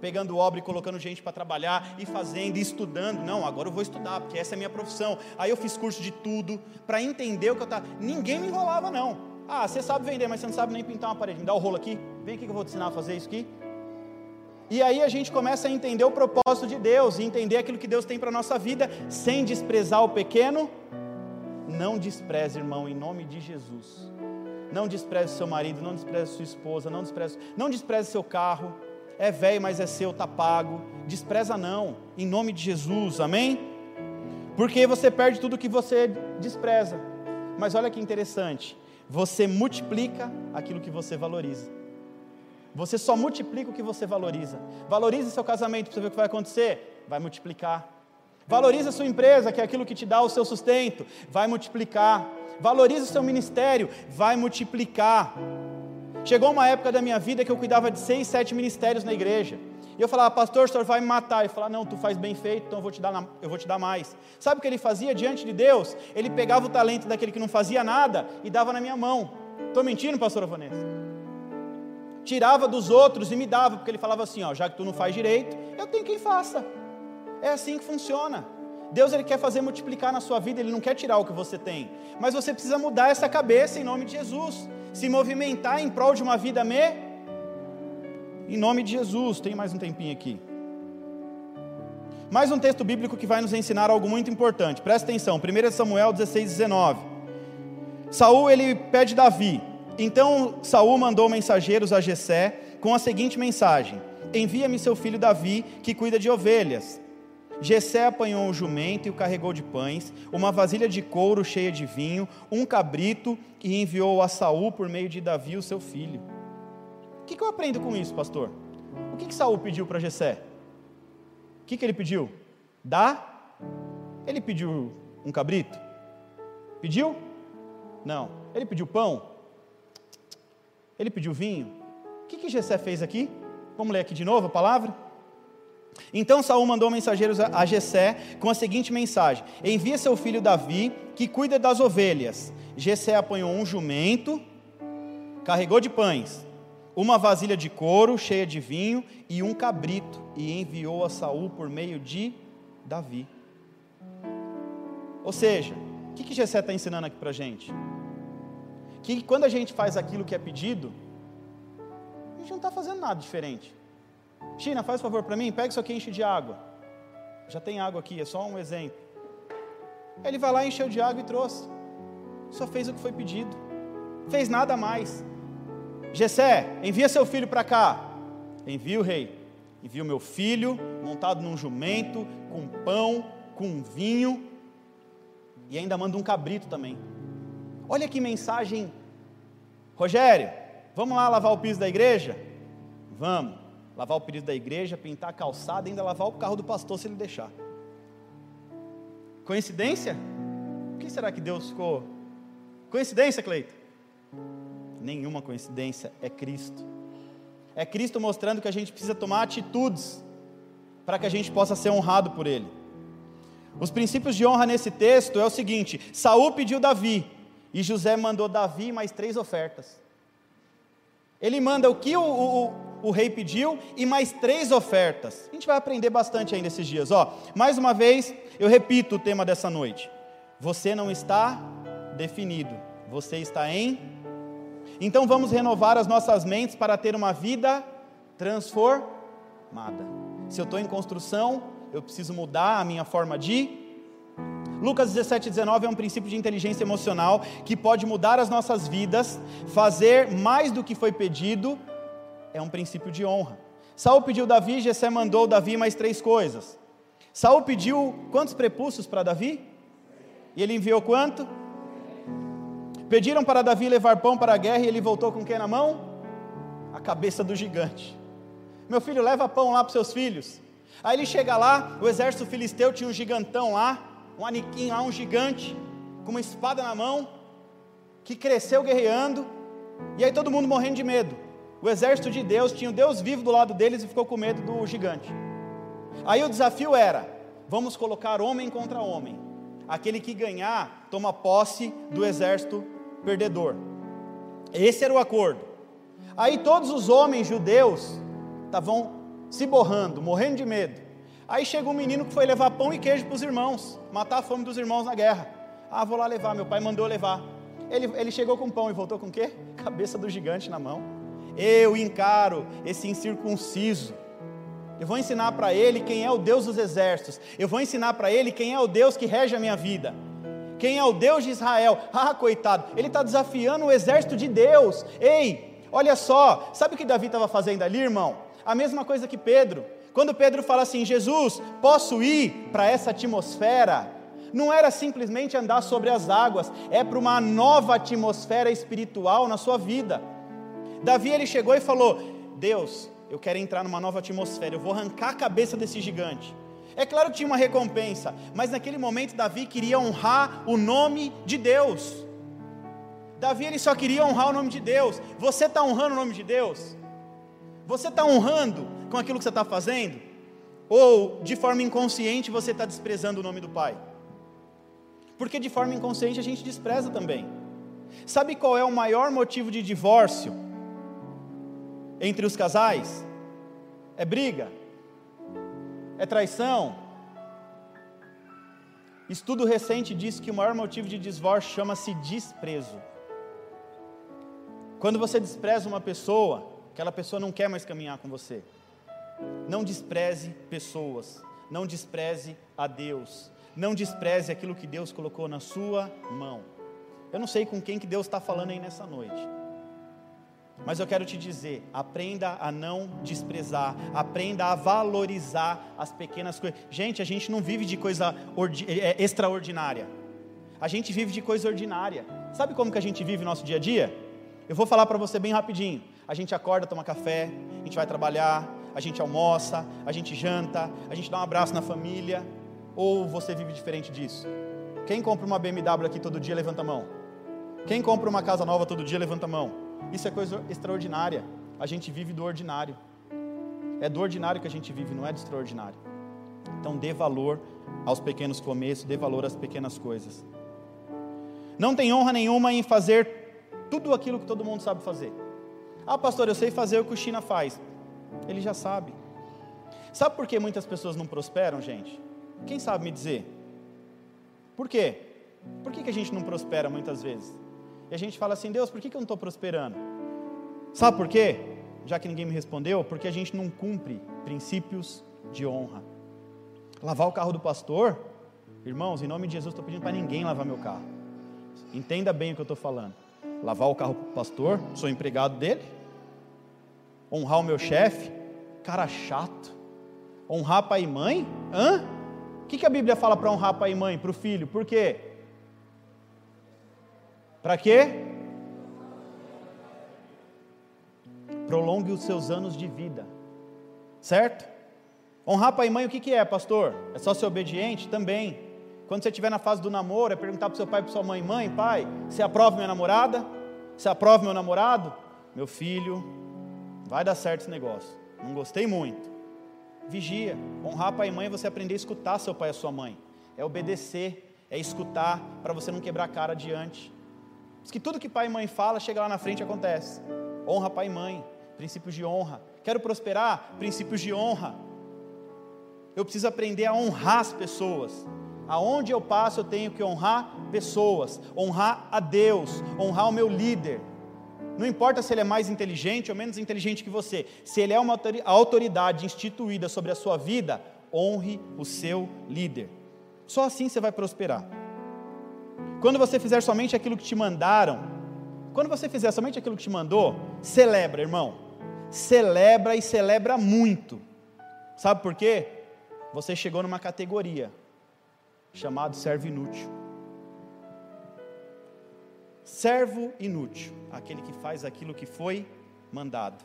pegando obra e colocando gente para trabalhar e fazendo e estudando. Não, agora eu vou estudar, porque essa é a minha profissão. Aí eu fiz curso de tudo para entender o que eu estava. Ninguém me enrolava, não. Ah, você sabe vender, mas você não sabe nem pintar uma parede. Me dá o rolo aqui. Vem aqui que eu vou te ensinar a fazer isso aqui. E aí a gente começa a entender o propósito de Deus e entender aquilo que Deus tem para a nossa vida, sem desprezar o pequeno. Não despreze, irmão, em nome de Jesus. Não despreze seu marido, não despreze sua esposa, não despreze, não despreze seu carro. É velho, mas é seu, tá pago. Despreza não, em nome de Jesus. Amém? Porque você perde tudo que você despreza. Mas olha que interessante, você multiplica aquilo que você valoriza. Você só multiplica o que você valoriza. Valorize seu casamento para você ver o que vai acontecer. Vai multiplicar. Valorize a sua empresa, que é aquilo que te dá o seu sustento. Vai multiplicar. Valorize o seu ministério. Vai multiplicar. Chegou uma época da minha vida que eu cuidava de seis, sete ministérios na igreja. E eu falava, pastor, o senhor vai me matar. Ele falava, não, tu faz bem feito, então eu vou te dar, eu vou te dar mais. Sabe o que ele fazia diante de Deus? Ele pegava o talento daquele que não fazia nada e dava na minha mão. Estou mentindo, pastora Vanessa? tirava dos outros e me dava, porque ele falava assim: ó, já que tu não faz direito, eu tenho quem faça. É assim que funciona. Deus ele quer fazer multiplicar na sua vida, ele não quer tirar o que você tem. Mas você precisa mudar essa cabeça em nome de Jesus. Se movimentar em prol de uma vida me em nome de Jesus. Tem mais um tempinho aqui. Mais um texto bíblico que vai nos ensinar algo muito importante. Presta atenção, 1 Samuel 16, 19. Saul ele pede Davi, então Saul mandou mensageiros a Jessé com a seguinte mensagem: Envia-me seu filho Davi, que cuida de ovelhas. Jessé apanhou um jumento e o carregou de pães, uma vasilha de couro cheia de vinho, um cabrito e enviou a Saul por meio de Davi, o seu filho. O que, eu aprendo com isso, pastor? O que, que Saul pediu para Jessé? O que, que ele pediu? Dá? Ele pediu um cabrito? Pediu? Não. Ele pediu pão? Ele pediu vinho. O que, que Jessé fez aqui? Vamos ler aqui de novo a palavra? Então Saul mandou mensageiros a Jessé com a seguinte mensagem: Envia seu filho Davi, que cuida das ovelhas. Jessé apanhou um jumento, carregou de pães, uma vasilha de couro cheia de vinho e um cabrito, e enviou a Saul por meio de Davi. Ou seja, o que, que Jessé está ensinando aqui para a gente? que quando a gente faz aquilo que é pedido, a gente não está fazendo nada diferente. China, faz favor para mim, pega isso aqui e enche de água. Já tem água aqui, é só um exemplo. Ele vai lá, encheu de água e trouxe. Só fez o que foi pedido. Fez nada mais. Gessé, envia seu filho para cá. Envia o rei. Envia o meu filho, montado num jumento, com pão, com vinho. E ainda manda um cabrito também. Olha que mensagem. Rogério, vamos lá lavar o piso da igreja? Vamos. Lavar o piso da igreja, pintar a calçada ainda lavar o carro do pastor se ele deixar. Coincidência? O que será que Deus ficou? Coincidência, Cleito? Nenhuma coincidência, é Cristo. É Cristo mostrando que a gente precisa tomar atitudes para que a gente possa ser honrado por Ele. Os princípios de honra nesse texto é o seguinte: Saul pediu Davi, e José mandou Davi mais três ofertas. Ele manda o que o, o, o, rei pediu e mais três ofertas. A gente vai aprender bastante ainda esses dias. Ó, mais uma vez, eu repito o tema dessa noite. Você não está definido, você está em. Então vamos renovar as nossas mentes para ter uma vida transformada. Se eu estou em construção, eu preciso mudar a minha forma de Lucas 17, 19 é um princípio de inteligência emocional que pode mudar as nossas vidas, fazer mais do que foi pedido, é um princípio de honra. Saul pediu Davi, Jessé mandou Davi mais três coisas. Saul pediu quantos prepúcios para Davi? E ele enviou quanto? Pediram para Davi levar pão para a guerra e ele voltou com quem na mão? A cabeça do gigante. Meu filho, leva pão lá para seus filhos. Aí ele chega lá, o exército filisteu tinha um gigantão lá, um aniquim lá, um gigante, com uma espada na mão, que cresceu guerreando, e aí todo mundo morrendo de medo. O exército de Deus tinha o Deus vivo do lado deles e ficou com medo do gigante. Aí o desafio era: vamos colocar homem contra homem. Aquele que ganhar toma posse do exército perdedor. Esse era o acordo. Aí todos os homens judeus estavam se borrando, morrendo de medo. Aí chega um menino que foi levar pão e queijo para os irmãos, matar a fome dos irmãos na guerra. Ah, vou lá levar, meu pai mandou levar. Ele, ele chegou com pão e voltou com o quê? Cabeça do gigante na mão. Eu encaro esse incircunciso. Eu vou ensinar para ele quem é o Deus dos exércitos. Eu vou ensinar para ele quem é o Deus que rege a minha vida. Quem é o Deus de Israel? Ah, coitado, ele está desafiando o exército de Deus. Ei, olha só, sabe o que Davi estava fazendo ali, irmão? A mesma coisa que Pedro. Quando Pedro fala assim, Jesus, posso ir para essa atmosfera? Não era simplesmente andar sobre as águas, é para uma nova atmosfera espiritual na sua vida. Davi ele chegou e falou: Deus, eu quero entrar numa nova atmosfera, eu vou arrancar a cabeça desse gigante. É claro que tinha uma recompensa, mas naquele momento Davi queria honrar o nome de Deus. Davi ele só queria honrar o nome de Deus. Você está honrando o nome de Deus? Você está honrando com aquilo que você está fazendo? Ou de forma inconsciente você está desprezando o nome do Pai? Porque de forma inconsciente a gente despreza também. Sabe qual é o maior motivo de divórcio entre os casais? É briga, é traição. Estudo recente diz que o maior motivo de divórcio chama-se desprezo. Quando você despreza uma pessoa, aquela pessoa não quer mais caminhar com você. Não despreze pessoas, não despreze a Deus, não despreze aquilo que Deus colocou na sua mão. Eu não sei com quem que Deus está falando aí nessa noite. Mas eu quero te dizer, aprenda a não desprezar, aprenda a valorizar as pequenas coisas. Gente, a gente não vive de coisa é, é, extraordinária. A gente vive de coisa ordinária. Sabe como que a gente vive o nosso dia a dia? Eu vou falar para você bem rapidinho. A gente acorda, toma café, a gente vai trabalhar, a gente almoça, a gente janta, a gente dá um abraço na família. Ou você vive diferente disso? Quem compra uma BMW aqui todo dia, levanta a mão. Quem compra uma casa nova todo dia, levanta a mão. Isso é coisa extraordinária. A gente vive do ordinário. É do ordinário que a gente vive, não é do extraordinário. Então dê valor aos pequenos começos, dê valor às pequenas coisas. Não tem honra nenhuma em fazer tudo aquilo que todo mundo sabe fazer. Ah, pastor, eu sei fazer o que o China faz. Ele já sabe. Sabe por que muitas pessoas não prosperam, gente? Quem sabe me dizer? Por quê? Por que, que a gente não prospera muitas vezes? E a gente fala assim: Deus, por que, eu não estou prosperando? Sabe por quê? Já que ninguém me respondeu, porque a gente não cumpre princípios de honra. Lavar o carro do pastor, irmãos, em nome de Jesus, estou pedindo para ninguém lavar meu carro. Entenda bem o que eu estou falando. Lavar o carro do pastor, sou empregado dele. Honrar o meu chefe, cara chato. Honrar pai e mãe? Hã? O que, que a Bíblia fala para honrar pai e mãe, para o filho? Por quê? Para quê? Prolongue os seus anos de vida. Certo? Honrar pai e mãe, o que, que é, pastor? É só ser obediente? Também. Quando você estiver na fase do namoro, é perguntar para seu pai e para sua mãe: mãe, pai, você aprova minha namorada? Você aprova meu namorado? Meu filho, vai dar certo esse negócio. Não gostei muito. Vigia. Honrar pai e mãe é você aprender a escutar seu pai e sua mãe. É obedecer, é escutar para você não quebrar a cara diante. Diz que tudo que pai e mãe fala, chega lá na frente e acontece. Honra pai e mãe, princípios de honra. Quero prosperar, princípios de honra. Eu preciso aprender a honrar as pessoas. Aonde eu passo, eu tenho que honrar pessoas, honrar a Deus, honrar o meu líder. Não importa se ele é mais inteligente ou menos inteligente que você, se ele é uma autoridade instituída sobre a sua vida, honre o seu líder. Só assim você vai prosperar. Quando você fizer somente aquilo que te mandaram, quando você fizer somente aquilo que te mandou, celebra, irmão. Celebra e celebra muito. Sabe por quê? Você chegou numa categoria chamado servo inútil. Servo inútil, aquele que faz aquilo que foi mandado.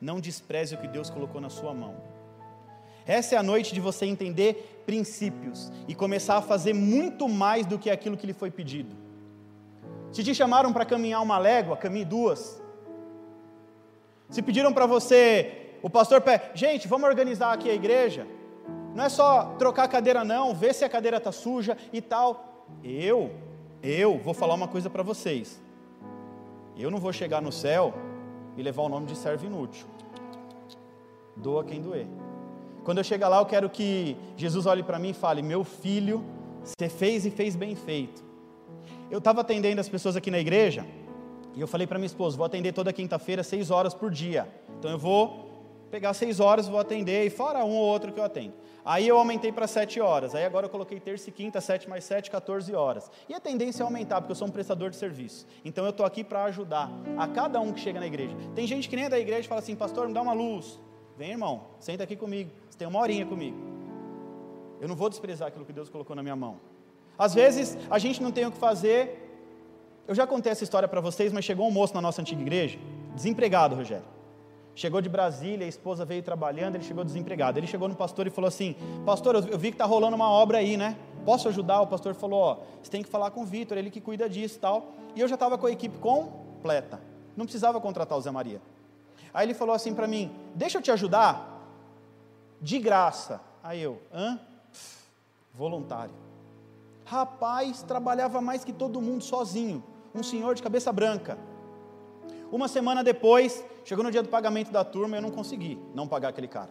Não despreze o que Deus colocou na sua mão. Essa é a noite de você entender princípios e começar a fazer muito mais do que aquilo que lhe foi pedido. Se te chamaram para caminhar uma légua, caminhe duas. Se pediram para você, o pastor pede, gente, vamos organizar aqui a igreja. Não é só trocar a cadeira, não, ver se a cadeira está suja e tal. Eu, eu vou falar uma coisa para vocês. Eu não vou chegar no céu e levar o nome de servo inútil. doa quem doer. Quando eu chegar lá, eu quero que Jesus olhe para mim e fale: Meu filho, você fez e fez bem feito. Eu estava atendendo as pessoas aqui na igreja e eu falei para minha esposa: Vou atender toda quinta-feira, seis horas por dia. Então eu vou pegar seis horas, vou atender, e fora um ou outro que eu atendo. Aí eu aumentei para sete horas, aí agora eu coloquei terça e quinta, sete mais sete, 14 horas. E a tendência é aumentar, porque eu sou um prestador de serviço. Então eu estou aqui para ajudar a cada um que chega na igreja. Tem gente que nem é da igreja e fala assim, pastor, me dá uma luz. Vem, irmão, senta aqui comigo. Você tem uma horinha comigo. Eu não vou desprezar aquilo que Deus colocou na minha mão. Às vezes a gente não tem o que fazer. Eu já contei essa história para vocês, mas chegou um moço na nossa antiga igreja, desempregado, Rogério. Chegou de Brasília, a esposa veio trabalhando, ele chegou desempregado. Ele chegou no pastor e falou assim: Pastor, eu vi que está rolando uma obra aí, né? Posso ajudar? O pastor falou: Ó, você tem que falar com o Vitor, ele que cuida disso e tal. E eu já estava com a equipe completa, não precisava contratar o Zé Maria. Aí ele falou assim para mim: Deixa eu te ajudar, de graça. Aí eu: Hã? Voluntário. Rapaz, trabalhava mais que todo mundo sozinho, um senhor de cabeça branca. Uma semana depois, chegou no dia do pagamento da turma, eu não consegui não pagar aquele cara.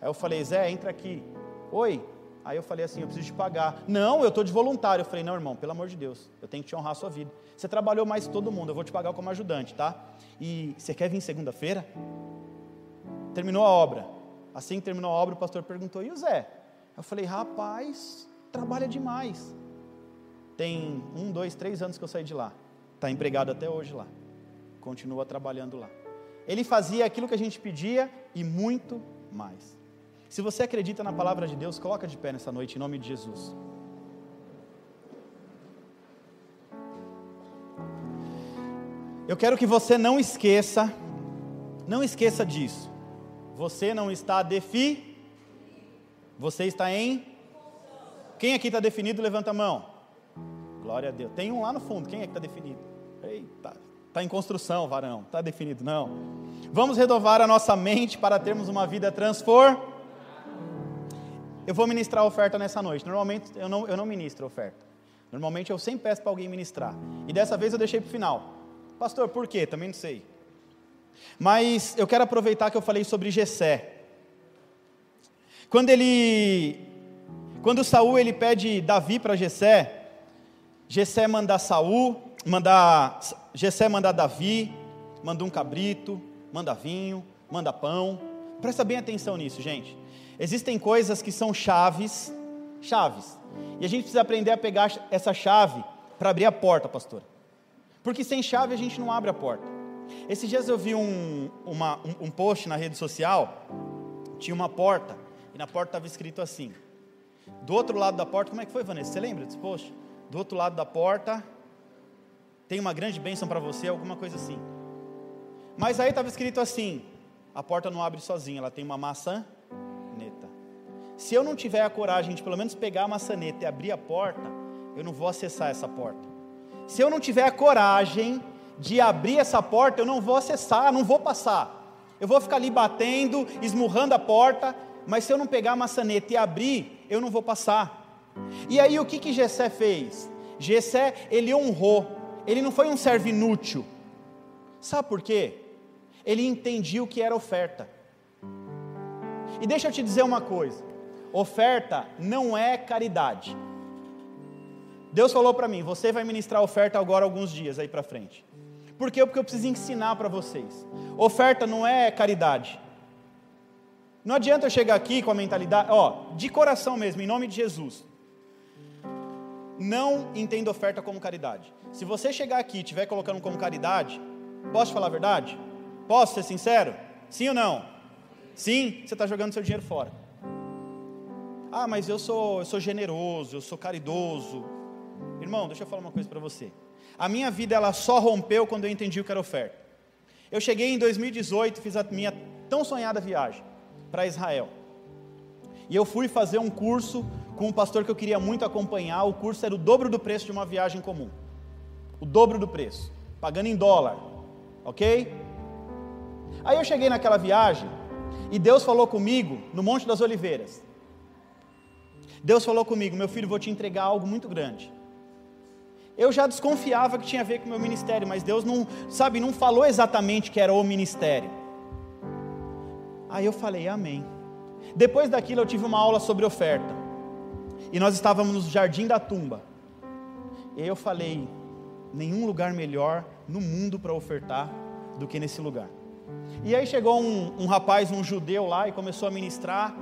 Aí eu falei, Zé, entra aqui. Oi. Aí eu falei assim, eu preciso te pagar. Não, eu estou de voluntário. Eu falei, não, irmão, pelo amor de Deus, eu tenho que te honrar a sua vida. Você trabalhou mais que todo mundo, eu vou te pagar como ajudante, tá? E você quer vir segunda-feira? Terminou a obra. Assim que terminou a obra, o pastor perguntou, e o Zé? Eu falei, rapaz, trabalha demais. Tem um, dois, três anos que eu saí de lá. Está empregado até hoje lá continua trabalhando lá. Ele fazia aquilo que a gente pedia e muito mais. Se você acredita na palavra de Deus, coloca de pé nessa noite em nome de Jesus. Eu quero que você não esqueça, não esqueça disso. Você não está defi, você está em. Quem aqui está definido? Levanta a mão. Glória a Deus. Tem um lá no fundo. Quem é que está definido? Eita, Está em construção, varão. Está definido, não. Vamos renovar a nossa mente para termos uma vida transformada. Eu vou ministrar oferta nessa noite. Normalmente eu não, eu não ministro oferta. Normalmente eu sempre peço para alguém ministrar. E dessa vez eu deixei para o final. Pastor, por quê? Também não sei. Mas eu quero aproveitar que eu falei sobre Jessé. Quando ele quando Saul ele pede Davi para Jessé, Jessé manda Saul, mandar Jessé manda Davi, manda um cabrito, manda vinho, manda pão. Presta bem atenção nisso, gente. Existem coisas que são chaves, chaves. E a gente precisa aprender a pegar essa chave para abrir a porta, pastor. Porque sem chave a gente não abre a porta. Esses dias eu vi um, uma, um, um post na rede social, tinha uma porta, e na porta estava escrito assim. Do outro lado da porta, como é que foi, Vanessa? Você lembra desse post? Do outro lado da porta, tem uma grande bênção para você, alguma coisa assim. Mas aí estava escrito assim: a porta não abre sozinha, ela tem uma maçaneta. Se eu não tiver a coragem de pelo menos pegar a maçaneta e abrir a porta, eu não vou acessar essa porta. Se eu não tiver a coragem de abrir essa porta, eu não vou acessar, não vou passar. Eu vou ficar ali batendo, esmurrando a porta, mas se eu não pegar a maçaneta e abrir, eu não vou passar. E aí o que que Gessé fez? Gessé, ele honrou ele não foi um servo inútil. Sabe por quê? Ele entendia o que era oferta. E deixa eu te dizer uma coisa: oferta não é caridade. Deus falou para mim: você vai ministrar oferta agora alguns dias aí para frente. Por quê? Porque eu preciso ensinar para vocês. Oferta não é caridade. Não adianta eu chegar aqui com a mentalidade, ó, de coração mesmo, em nome de Jesus. Não entenda oferta como caridade. Se você chegar aqui e estiver colocando como caridade, posso falar a verdade? Posso ser sincero? Sim ou não? Sim, você está jogando seu dinheiro fora. Ah, mas eu sou, eu sou generoso, eu sou caridoso. Irmão, deixa eu falar uma coisa para você. A minha vida ela só rompeu quando eu entendi o que era oferta. Eu cheguei em 2018, fiz a minha tão sonhada viagem para Israel. E eu fui fazer um curso com um pastor que eu queria muito acompanhar. O curso era o dobro do preço de uma viagem comum o dobro do preço, pagando em dólar, ok? Aí eu cheguei naquela viagem e Deus falou comigo no Monte das Oliveiras. Deus falou comigo, meu filho, vou te entregar algo muito grande. Eu já desconfiava que tinha a ver com o meu ministério, mas Deus não, sabe, não falou exatamente que era o ministério. Aí eu falei, amém. Depois daquilo eu tive uma aula sobre oferta. E nós estávamos no Jardim da Tumba. E aí eu falei, nenhum lugar melhor no mundo para ofertar do que nesse lugar. E aí chegou um, um rapaz, um judeu lá, e começou a ministrar,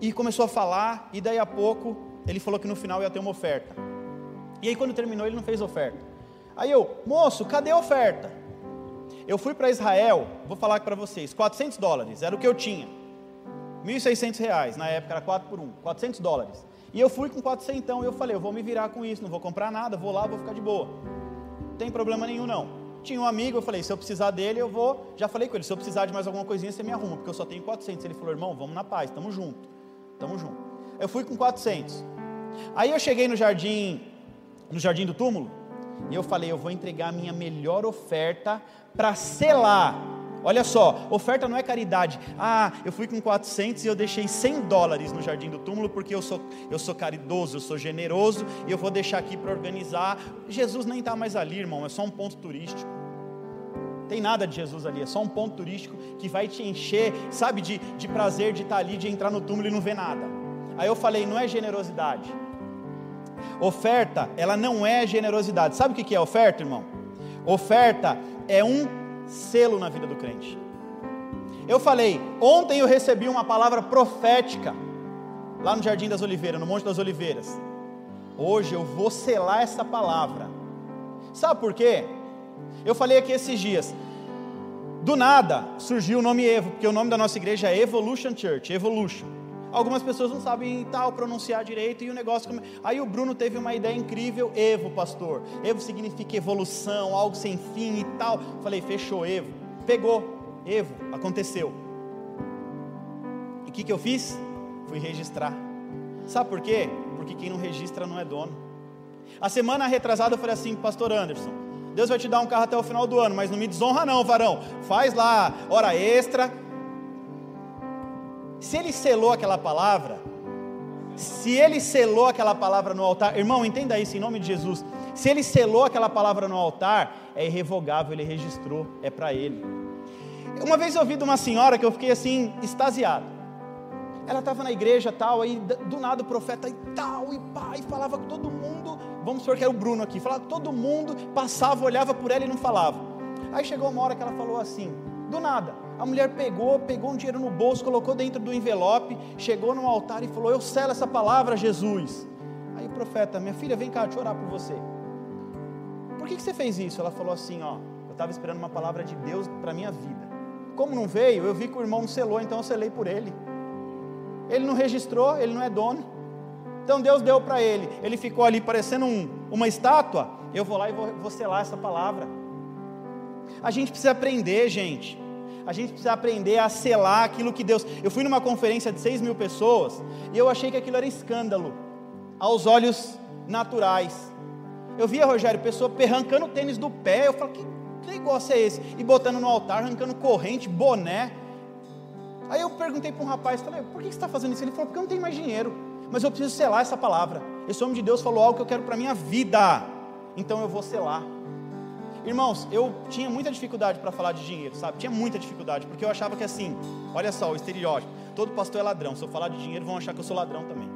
e começou a falar, e daí a pouco ele falou que no final ia ter uma oferta. E aí quando terminou ele não fez oferta. Aí eu, moço, cadê a oferta? Eu fui para Israel, vou falar para vocês, 400 dólares, era o que eu tinha. 1.600 reais, na época era 4 por 1, 400 dólares. E eu fui com 400 então, e eu falei, eu vou me virar com isso, não vou comprar nada, vou lá, vou ficar de boa. Não tem problema nenhum não. Tinha um amigo, eu falei, se eu precisar dele, eu vou. Já falei com ele, se eu precisar de mais alguma coisinha, você me arruma, porque eu só tenho 400. Ele falou, irmão, vamos na paz, tamo junto, tamo junto. Eu fui com 400. Aí eu cheguei no jardim, no jardim do túmulo, e eu falei, eu vou entregar a minha melhor oferta para selar. Olha só, oferta não é caridade. Ah, eu fui com 400 e eu deixei 100 dólares no jardim do túmulo porque eu sou, eu sou caridoso, eu sou generoso e eu vou deixar aqui para organizar. Jesus nem está mais ali, irmão, é só um ponto turístico. Tem nada de Jesus ali, é só um ponto turístico que vai te encher, sabe, de, de prazer de estar tá ali, de entrar no túmulo e não ver nada. Aí eu falei, não é generosidade. Oferta, ela não é generosidade. Sabe o que é oferta, irmão? Oferta é um selo na vida do crente. Eu falei, ontem eu recebi uma palavra profética, lá no Jardim das Oliveiras, no Monte das Oliveiras. Hoje eu vou selar essa palavra. Sabe por quê? Eu falei aqui esses dias. Do nada surgiu o nome Evo, porque o nome da nossa igreja é Evolution Church, Evolution. Algumas pessoas não sabem tal pronunciar direito e o negócio. Aí o Bruno teve uma ideia incrível, Evo, pastor. Evo significa evolução, algo sem fim e tal. Falei, fechou, Evo. Pegou, Evo, aconteceu. E o que, que eu fiz? Fui registrar. Sabe por quê? Porque quem não registra não é dono. A semana retrasada eu falei assim, pastor Anderson, Deus vai te dar um carro até o final do ano, mas não me desonra não, varão. Faz lá hora extra, se ele selou aquela palavra, se ele selou aquela palavra no altar, irmão, entenda isso em nome de Jesus. Se ele selou aquela palavra no altar, é irrevogável, ele registrou, é para ele. Uma vez eu ouvi de uma senhora que eu fiquei assim, extasiado. Ela estava na igreja tal, aí do nada o profeta e tal, e pai, falava com todo mundo. Vamos supor que era o Bruno aqui, falava com todo mundo, passava, olhava por ela e não falava. Aí chegou uma hora que ela falou assim, do nada, a mulher pegou, pegou um dinheiro no bolso, colocou dentro do envelope, chegou no altar e falou: Eu selo essa palavra, Jesus. Aí o profeta, minha filha, vem cá, deixa eu orar por você. Por que, que você fez isso? Ela falou assim: Ó, eu estava esperando uma palavra de Deus para minha vida. Como não veio, eu vi que o irmão não selou, então eu selei por ele. Ele não registrou, ele não é dono. Então Deus deu para ele. Ele ficou ali parecendo um, uma estátua. Eu vou lá e vou, vou selar essa palavra. A gente precisa aprender, gente a gente precisa aprender a selar aquilo que Deus. Eu fui numa conferência de 6 mil pessoas e eu achei que aquilo era escândalo, aos olhos naturais. Eu via, Rogério, pessoa perrancando o tênis do pé. Eu falo, que, negócio é esse? E botando no altar, arrancando corrente, boné. Aí eu perguntei para um rapaz, falei, por que você está fazendo isso? Ele falou, porque eu não tenho mais dinheiro, mas eu preciso selar essa palavra. Esse homem de Deus falou algo que eu quero para a minha vida, então eu vou selar. Irmãos, eu tinha muita dificuldade para falar de dinheiro, sabe? Tinha muita dificuldade, porque eu achava que assim, olha só, o estereótipo, todo pastor é ladrão. Se eu falar de dinheiro, vão achar que eu sou ladrão também.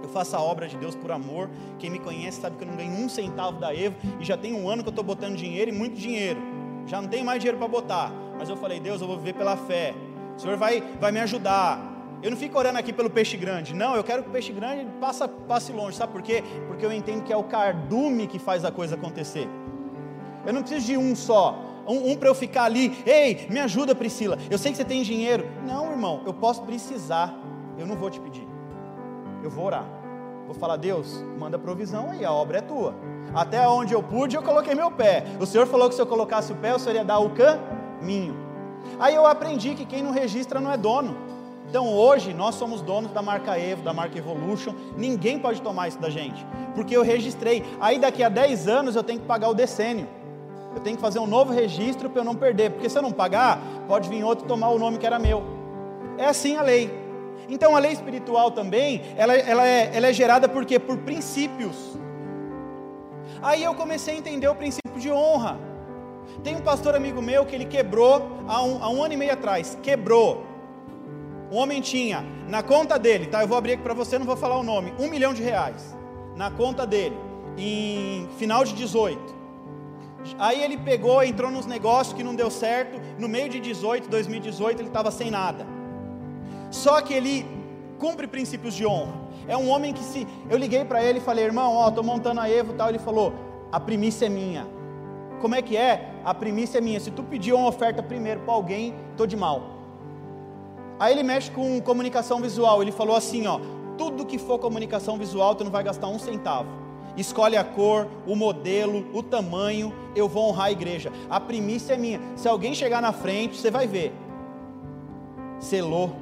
Eu faço a obra de Deus por amor. Quem me conhece sabe que eu não ganho um centavo da Evo e já tem um ano que eu estou botando dinheiro e muito dinheiro. Já não tem mais dinheiro para botar. Mas eu falei, Deus, eu vou viver pela fé. O Senhor vai, vai me ajudar. Eu não fico orando aqui pelo peixe grande. Não, eu quero que o peixe grande passe, passe longe. Sabe por quê? Porque eu entendo que é o cardume que faz a coisa acontecer. Eu não preciso de um só. Um, um para eu ficar ali, ei, me ajuda Priscila. Eu sei que você tem dinheiro. Não, irmão, eu posso precisar. Eu não vou te pedir. Eu vou orar. Vou falar, Deus, manda provisão aí, a obra é tua. Até onde eu pude, eu coloquei meu pé. O Senhor falou que se eu colocasse o pé, o Senhor ia dar o caminho. Aí eu aprendi que quem não registra não é dono. Então hoje nós somos donos da marca Evo, da marca Evolution. Ninguém pode tomar isso da gente, porque eu registrei. Aí daqui a 10 anos eu tenho que pagar o decênio. Eu tenho que fazer um novo registro para eu não perder, porque se eu não pagar, pode vir outro tomar o nome que era meu. É assim a lei. Então a lei espiritual também, ela, ela, é, ela é gerada por quê? Por princípios. Aí eu comecei a entender o princípio de honra. Tem um pastor amigo meu que ele quebrou há um, há um ano e meio atrás, quebrou Um homem tinha na conta dele, tá? Eu vou abrir aqui para você, não vou falar o nome. Um milhão de reais na conta dele em final de 18. Aí ele pegou, entrou nos negócios que não deu certo. No meio de 18, 2018, ele estava sem nada. Só que ele cumpre princípios de honra. É um homem que se. Eu liguei para ele e falei, irmão, ó, tô montando a Evo tal. Ele falou, a primícia é minha. Como é que é? A primícia é minha. Se tu pedir uma oferta primeiro para alguém, tô de mal. Aí ele mexe com comunicação visual. Ele falou assim, ó, tudo que for comunicação visual, tu não vai gastar um centavo. Escolhe a cor, o modelo, o tamanho, eu vou honrar a igreja. A primícia é minha. Se alguém chegar na frente, você vai ver. Selou.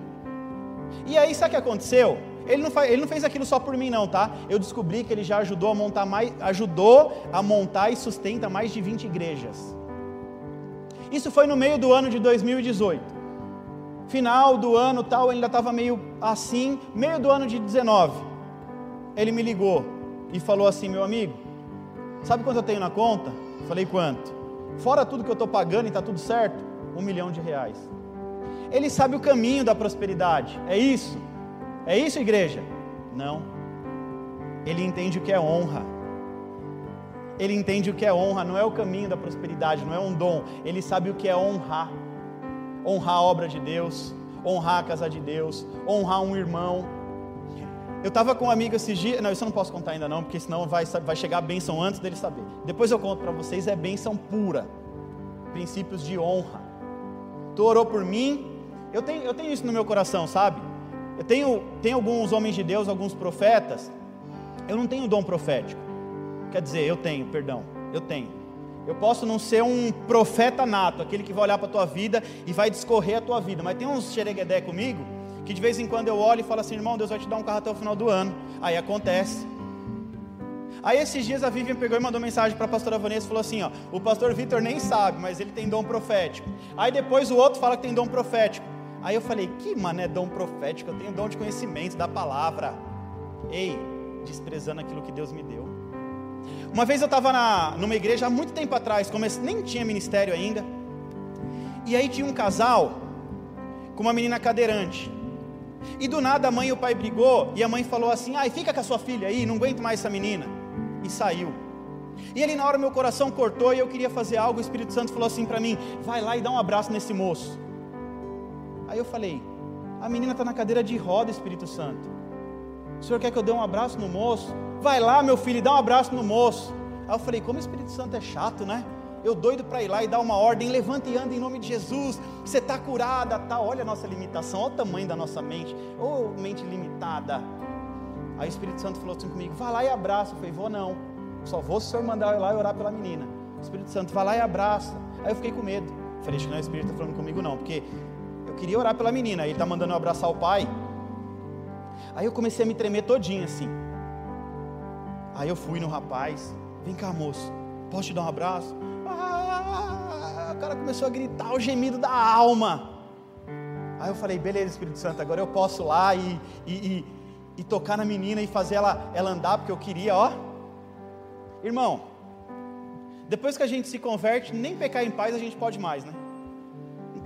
E aí, sabe o que aconteceu? Ele não, faz, ele não fez aquilo só por mim, não, tá? Eu descobri que ele já ajudou a montar mais, ajudou a montar e sustenta mais de 20 igrejas. Isso foi no meio do ano de 2018. Final do ano tal, ele ainda estava meio assim, meio do ano de 19. Ele me ligou e falou assim: meu amigo, sabe quanto eu tenho na conta? Falei quanto? Fora tudo que eu estou pagando e está tudo certo, um milhão de reais. Ele sabe o caminho da prosperidade, é isso? É isso, igreja? Não. Ele entende o que é honra. Ele entende o que é honra, não é o caminho da prosperidade, não é um dom. Ele sabe o que é honrar. Honrar a obra de Deus, honrar a casa de Deus, honrar um irmão. Eu estava com um amigo esses dias, não, isso eu não posso contar ainda não, porque senão vai, vai chegar a bênção antes dele saber. Depois eu conto para vocês, é bênção pura. Princípios de honra. Tu orou por mim, eu tenho, eu tenho isso no meu coração, sabe? Eu tenho, tenho alguns homens de Deus, alguns profetas. Eu não tenho dom profético. Quer dizer, eu tenho, perdão, eu tenho. Eu posso não ser um profeta nato, aquele que vai olhar para a tua vida e vai discorrer a tua vida, mas tem uns xereguedé comigo que de vez em quando eu olho e falo assim, irmão, Deus vai te dar um carro até o final do ano. Aí acontece. Aí esses dias a Vivian pegou e mandou mensagem para a pastora Vanessa e falou assim: ó, o pastor Vitor nem sabe, mas ele tem dom profético. Aí depois o outro fala que tem dom profético. Aí eu falei, que mané dom profético, eu tenho dom de conhecimento da palavra. Ei, desprezando aquilo que Deus me deu. Uma vez eu estava numa igreja há muito tempo atrás, comece, nem tinha ministério ainda. E aí tinha um casal com uma menina cadeirante. E do nada a mãe e o pai brigou, e a mãe falou assim: ai, fica com a sua filha aí, não aguento mais essa menina. E saiu. E ali na hora meu coração cortou e eu queria fazer algo, o Espírito Santo falou assim para mim: vai lá e dá um abraço nesse moço. Aí eu falei: a menina está na cadeira de roda, Espírito Santo. O senhor quer que eu dê um abraço no moço? Vai lá, meu filho, e dá um abraço no moço. Aí eu falei: como o Espírito Santo é chato, né? Eu doido para ir lá e dar uma ordem, levanta e anda em nome de Jesus. Você está curada, tá? Olha a nossa limitação, olha o tamanho da nossa mente, ou oh, mente limitada. Aí o Espírito Santo falou assim comigo: vá lá e abraça. Eu falei: vou não, só vou se o senhor mandar eu ir lá e orar pela menina. O Espírito Santo, vá lá e abraça. Aí eu fiquei com medo. falei: acho que não é o Espírito falando comigo, não, porque queria orar pela menina, ele está mandando eu abraçar o pai. Aí eu comecei a me tremer todinho assim. Aí eu fui no rapaz, vem cá moço, posso te dar um abraço? Ah, o cara começou a gritar o gemido da alma. Aí eu falei, beleza Espírito Santo, agora eu posso lá e, e, e, e tocar na menina e fazer ela, ela andar, porque eu queria, ó. Irmão, depois que a gente se converte, nem pecar em paz a gente pode mais, né?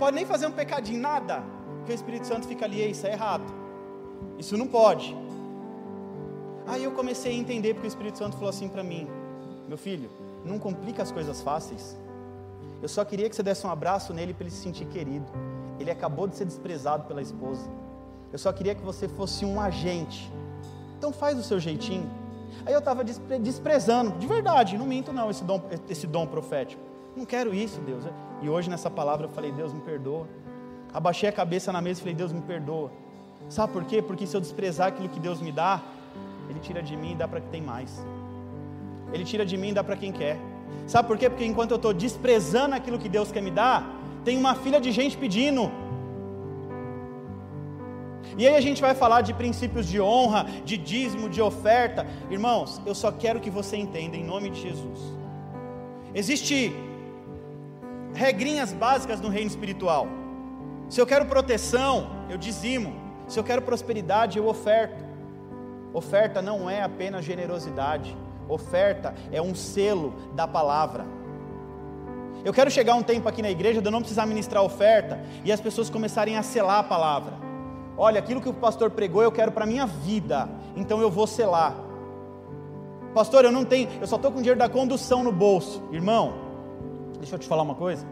pode nem fazer um pecadinho, nada, porque o Espírito Santo fica ali, isso é errado, isso não pode. Aí eu comecei a entender, porque o Espírito Santo falou assim para mim: Meu filho, não complica as coisas fáceis. Eu só queria que você desse um abraço nele para ele se sentir querido. Ele acabou de ser desprezado pela esposa. Eu só queria que você fosse um agente. Então faz o seu jeitinho. Aí eu estava desprezando, de verdade, não minto não, esse dom, esse dom profético. Não quero isso, Deus. E hoje nessa palavra eu falei, Deus me perdoa. Abaixei a cabeça na mesa e falei, Deus me perdoa. Sabe por quê? Porque se eu desprezar aquilo que Deus me dá, Ele tira de mim e dá para quem tem mais. Ele tira de mim e dá para quem quer. Sabe por quê? Porque enquanto eu estou desprezando aquilo que Deus quer me dar, tem uma filha de gente pedindo. E aí a gente vai falar de princípios de honra, de dízimo, de oferta. Irmãos, eu só quero que você entenda em nome de Jesus. Existe regrinhas básicas no reino espiritual. Se eu quero proteção, eu dizimo. Se eu quero prosperidade, eu oferto. Oferta não é apenas generosidade. Oferta é um selo da palavra. Eu quero chegar um tempo aqui na igreja de eu não precisar ministrar oferta e as pessoas começarem a selar a palavra. Olha, aquilo que o pastor pregou eu quero para minha vida, então eu vou selar. Pastor, eu não tenho, eu só estou com dinheiro da condução no bolso. Irmão, deixa eu te falar uma coisa.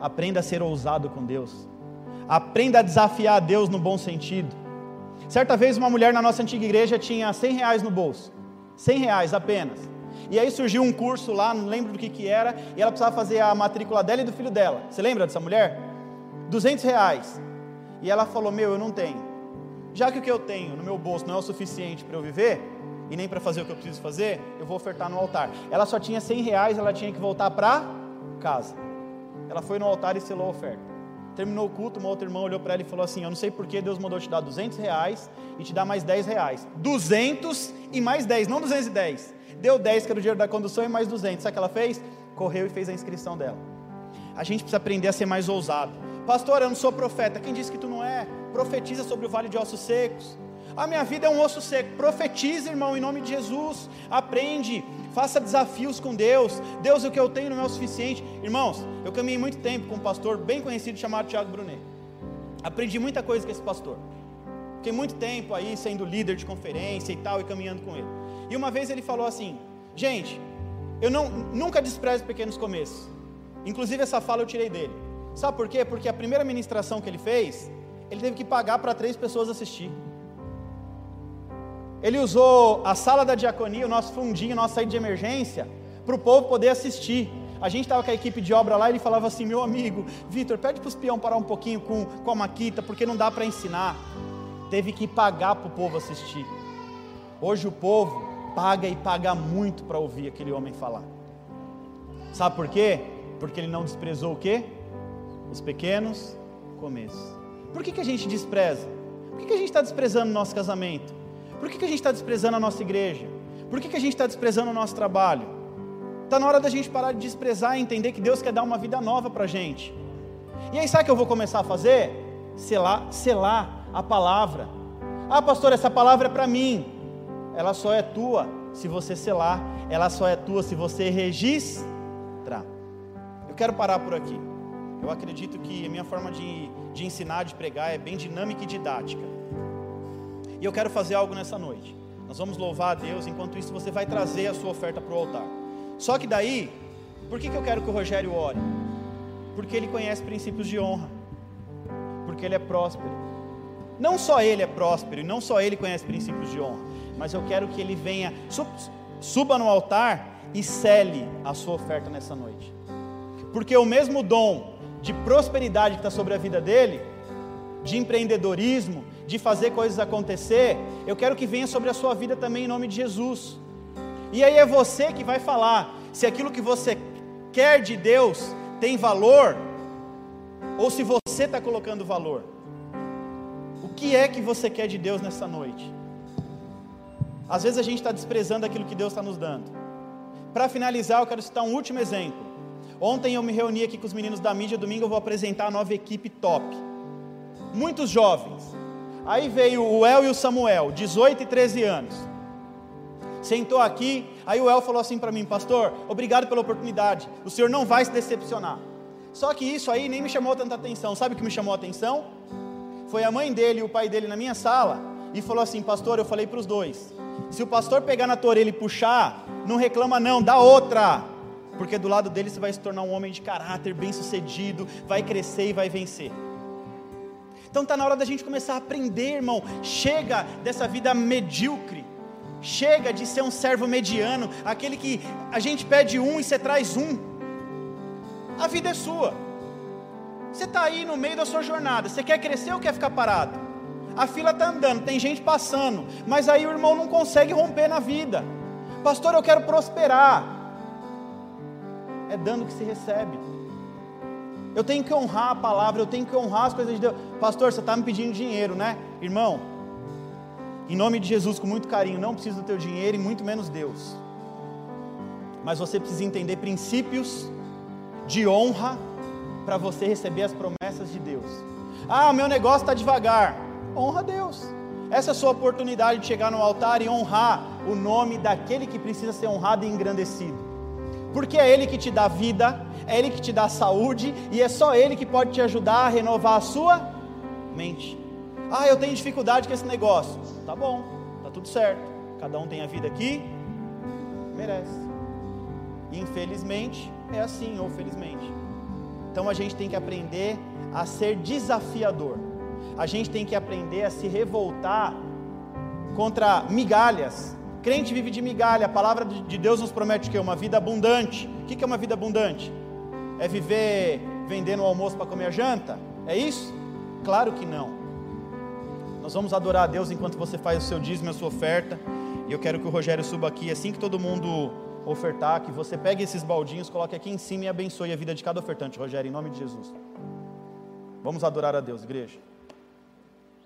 Aprenda a ser ousado com Deus. Aprenda a desafiar a Deus no bom sentido. Certa vez uma mulher na nossa antiga igreja tinha 100 reais no bolso. 100 reais apenas. E aí surgiu um curso lá, não lembro do que, que era, e ela precisava fazer a matrícula dela e do filho dela. Você lembra dessa mulher? 200 reais. E ela falou: Meu, eu não tenho. Já que o que eu tenho no meu bolso não é o suficiente para eu viver, e nem para fazer o que eu preciso fazer, eu vou ofertar no altar. Ela só tinha 100 reais, ela tinha que voltar para casa. Ela foi no altar e selou a oferta. Terminou o culto, uma outra irmã olhou para ela e falou assim: Eu não sei porque Deus mandou te dar 200 reais e te dar mais 10 reais. 200 e mais 10, não 210. Deu 10, que era o dinheiro da condução, e mais 200. Sabe o que ela fez? Correu e fez a inscrição dela. A gente precisa aprender a ser mais ousado. Pastor, eu não sou profeta. Quem disse que tu não é? Profetiza sobre o vale de ossos secos. A minha vida é um osso seco. Profetiza, irmão, em nome de Jesus. Aprende, faça desafios com Deus. Deus, o que eu tenho não é o suficiente. Irmãos, eu caminhei muito tempo com um pastor bem conhecido chamado Tiago Brunet. Aprendi muita coisa com esse pastor. Fiquei muito tempo aí sendo líder de conferência e tal, e caminhando com ele. E uma vez ele falou assim: Gente, eu não, nunca desprezo pequenos começos. Inclusive, essa fala eu tirei dele. Sabe por quê? Porque a primeira ministração que ele fez, ele teve que pagar para três pessoas assistir. Ele usou a sala da diaconia, o nosso fundinho, nossa saída de emergência, para o povo poder assistir. A gente estava com a equipe de obra lá e ele falava assim: Meu amigo, Vitor, pede para os peão parar um pouquinho com, com a maquita, porque não dá para ensinar. Teve que pagar para o povo assistir. Hoje o povo paga e paga muito para ouvir aquele homem falar. Sabe por quê? Porque ele não desprezou o quê? Os pequenos começos. Por que, que a gente despreza? Por que, que a gente está desprezando o nosso casamento? Por que, que a gente está desprezando a nossa igreja? Por que, que a gente está desprezando o nosso trabalho? Está na hora da gente parar de desprezar e entender que Deus quer dar uma vida nova para a gente. E aí, sabe o que eu vou começar a fazer? Selar, selar a palavra. Ah, pastor, essa palavra é para mim. Ela só é tua se você selar. Ela só é tua se você registrar. Eu quero parar por aqui. Eu acredito que a minha forma de, de ensinar, de pregar, é bem dinâmica e didática. E eu quero fazer algo nessa noite. Nós vamos louvar a Deus, enquanto isso você vai trazer a sua oferta para o altar. Só que daí, por que, que eu quero que o Rogério ore? Porque ele conhece princípios de honra. Porque ele é próspero. Não só ele é próspero, e não só ele conhece princípios de honra, mas eu quero que ele venha, suba no altar e cele a sua oferta nessa noite. Porque o mesmo dom de prosperidade que está sobre a vida dele, de empreendedorismo, de fazer coisas acontecer, eu quero que venha sobre a sua vida também em nome de Jesus. E aí é você que vai falar se aquilo que você quer de Deus tem valor, ou se você está colocando valor. O que é que você quer de Deus nessa noite? Às vezes a gente está desprezando aquilo que Deus está nos dando. Para finalizar, eu quero citar um último exemplo. Ontem eu me reuni aqui com os meninos da mídia, domingo eu vou apresentar a nova equipe top. Muitos jovens. Aí veio o El e o Samuel, 18 e 13 anos. Sentou aqui, aí o El falou assim para mim, pastor, obrigado pela oportunidade. O senhor não vai se decepcionar. Só que isso aí nem me chamou tanta atenção. Sabe o que me chamou a atenção? Foi a mãe dele e o pai dele na minha sala e falou assim: Pastor, eu falei para os dois. Se o pastor pegar na tua orelha e puxar, não reclama, não, dá outra porque do lado dele você vai se tornar um homem de caráter, bem sucedido, vai crescer e vai vencer. Então está na hora da gente começar a aprender, irmão. Chega dessa vida medíocre. Chega de ser um servo mediano, aquele que a gente pede um e você traz um. A vida é sua. Você está aí no meio da sua jornada. Você quer crescer ou quer ficar parado? A fila está andando, tem gente passando, mas aí o irmão não consegue romper na vida. Pastor, eu quero prosperar é dando que se recebe. Eu tenho que honrar a palavra, eu tenho que honrar as coisas de Deus. Pastor, você está me pedindo dinheiro, né? Irmão, em nome de Jesus, com muito carinho, não preciso do teu dinheiro e muito menos Deus. Mas você precisa entender princípios de honra para você receber as promessas de Deus. Ah, meu negócio está devagar. Honra Deus. Essa é a sua oportunidade de chegar no altar e honrar o nome daquele que precisa ser honrado e engrandecido porque é Ele que te dá vida, é Ele que te dá saúde, e é só Ele que pode te ajudar a renovar a sua mente. Ah, eu tenho dificuldade com esse negócio. Tá bom, tá tudo certo. Cada um tem a vida que merece. Infelizmente é assim, ou felizmente. Então a gente tem que aprender a ser desafiador. A gente tem que aprender a se revoltar contra migalhas. Crente vive de migalha. A palavra de Deus nos promete o quê? Uma vida abundante. O que é uma vida abundante? É viver vendendo o almoço para comer a janta? É isso? Claro que não. Nós vamos adorar a Deus enquanto você faz o seu dízimo e a sua oferta. E eu quero que o Rogério suba aqui, assim que todo mundo ofertar, que você pegue esses baldinhos, coloque aqui em cima e abençoe a vida de cada ofertante, Rogério, em nome de Jesus. Vamos adorar a Deus, igreja.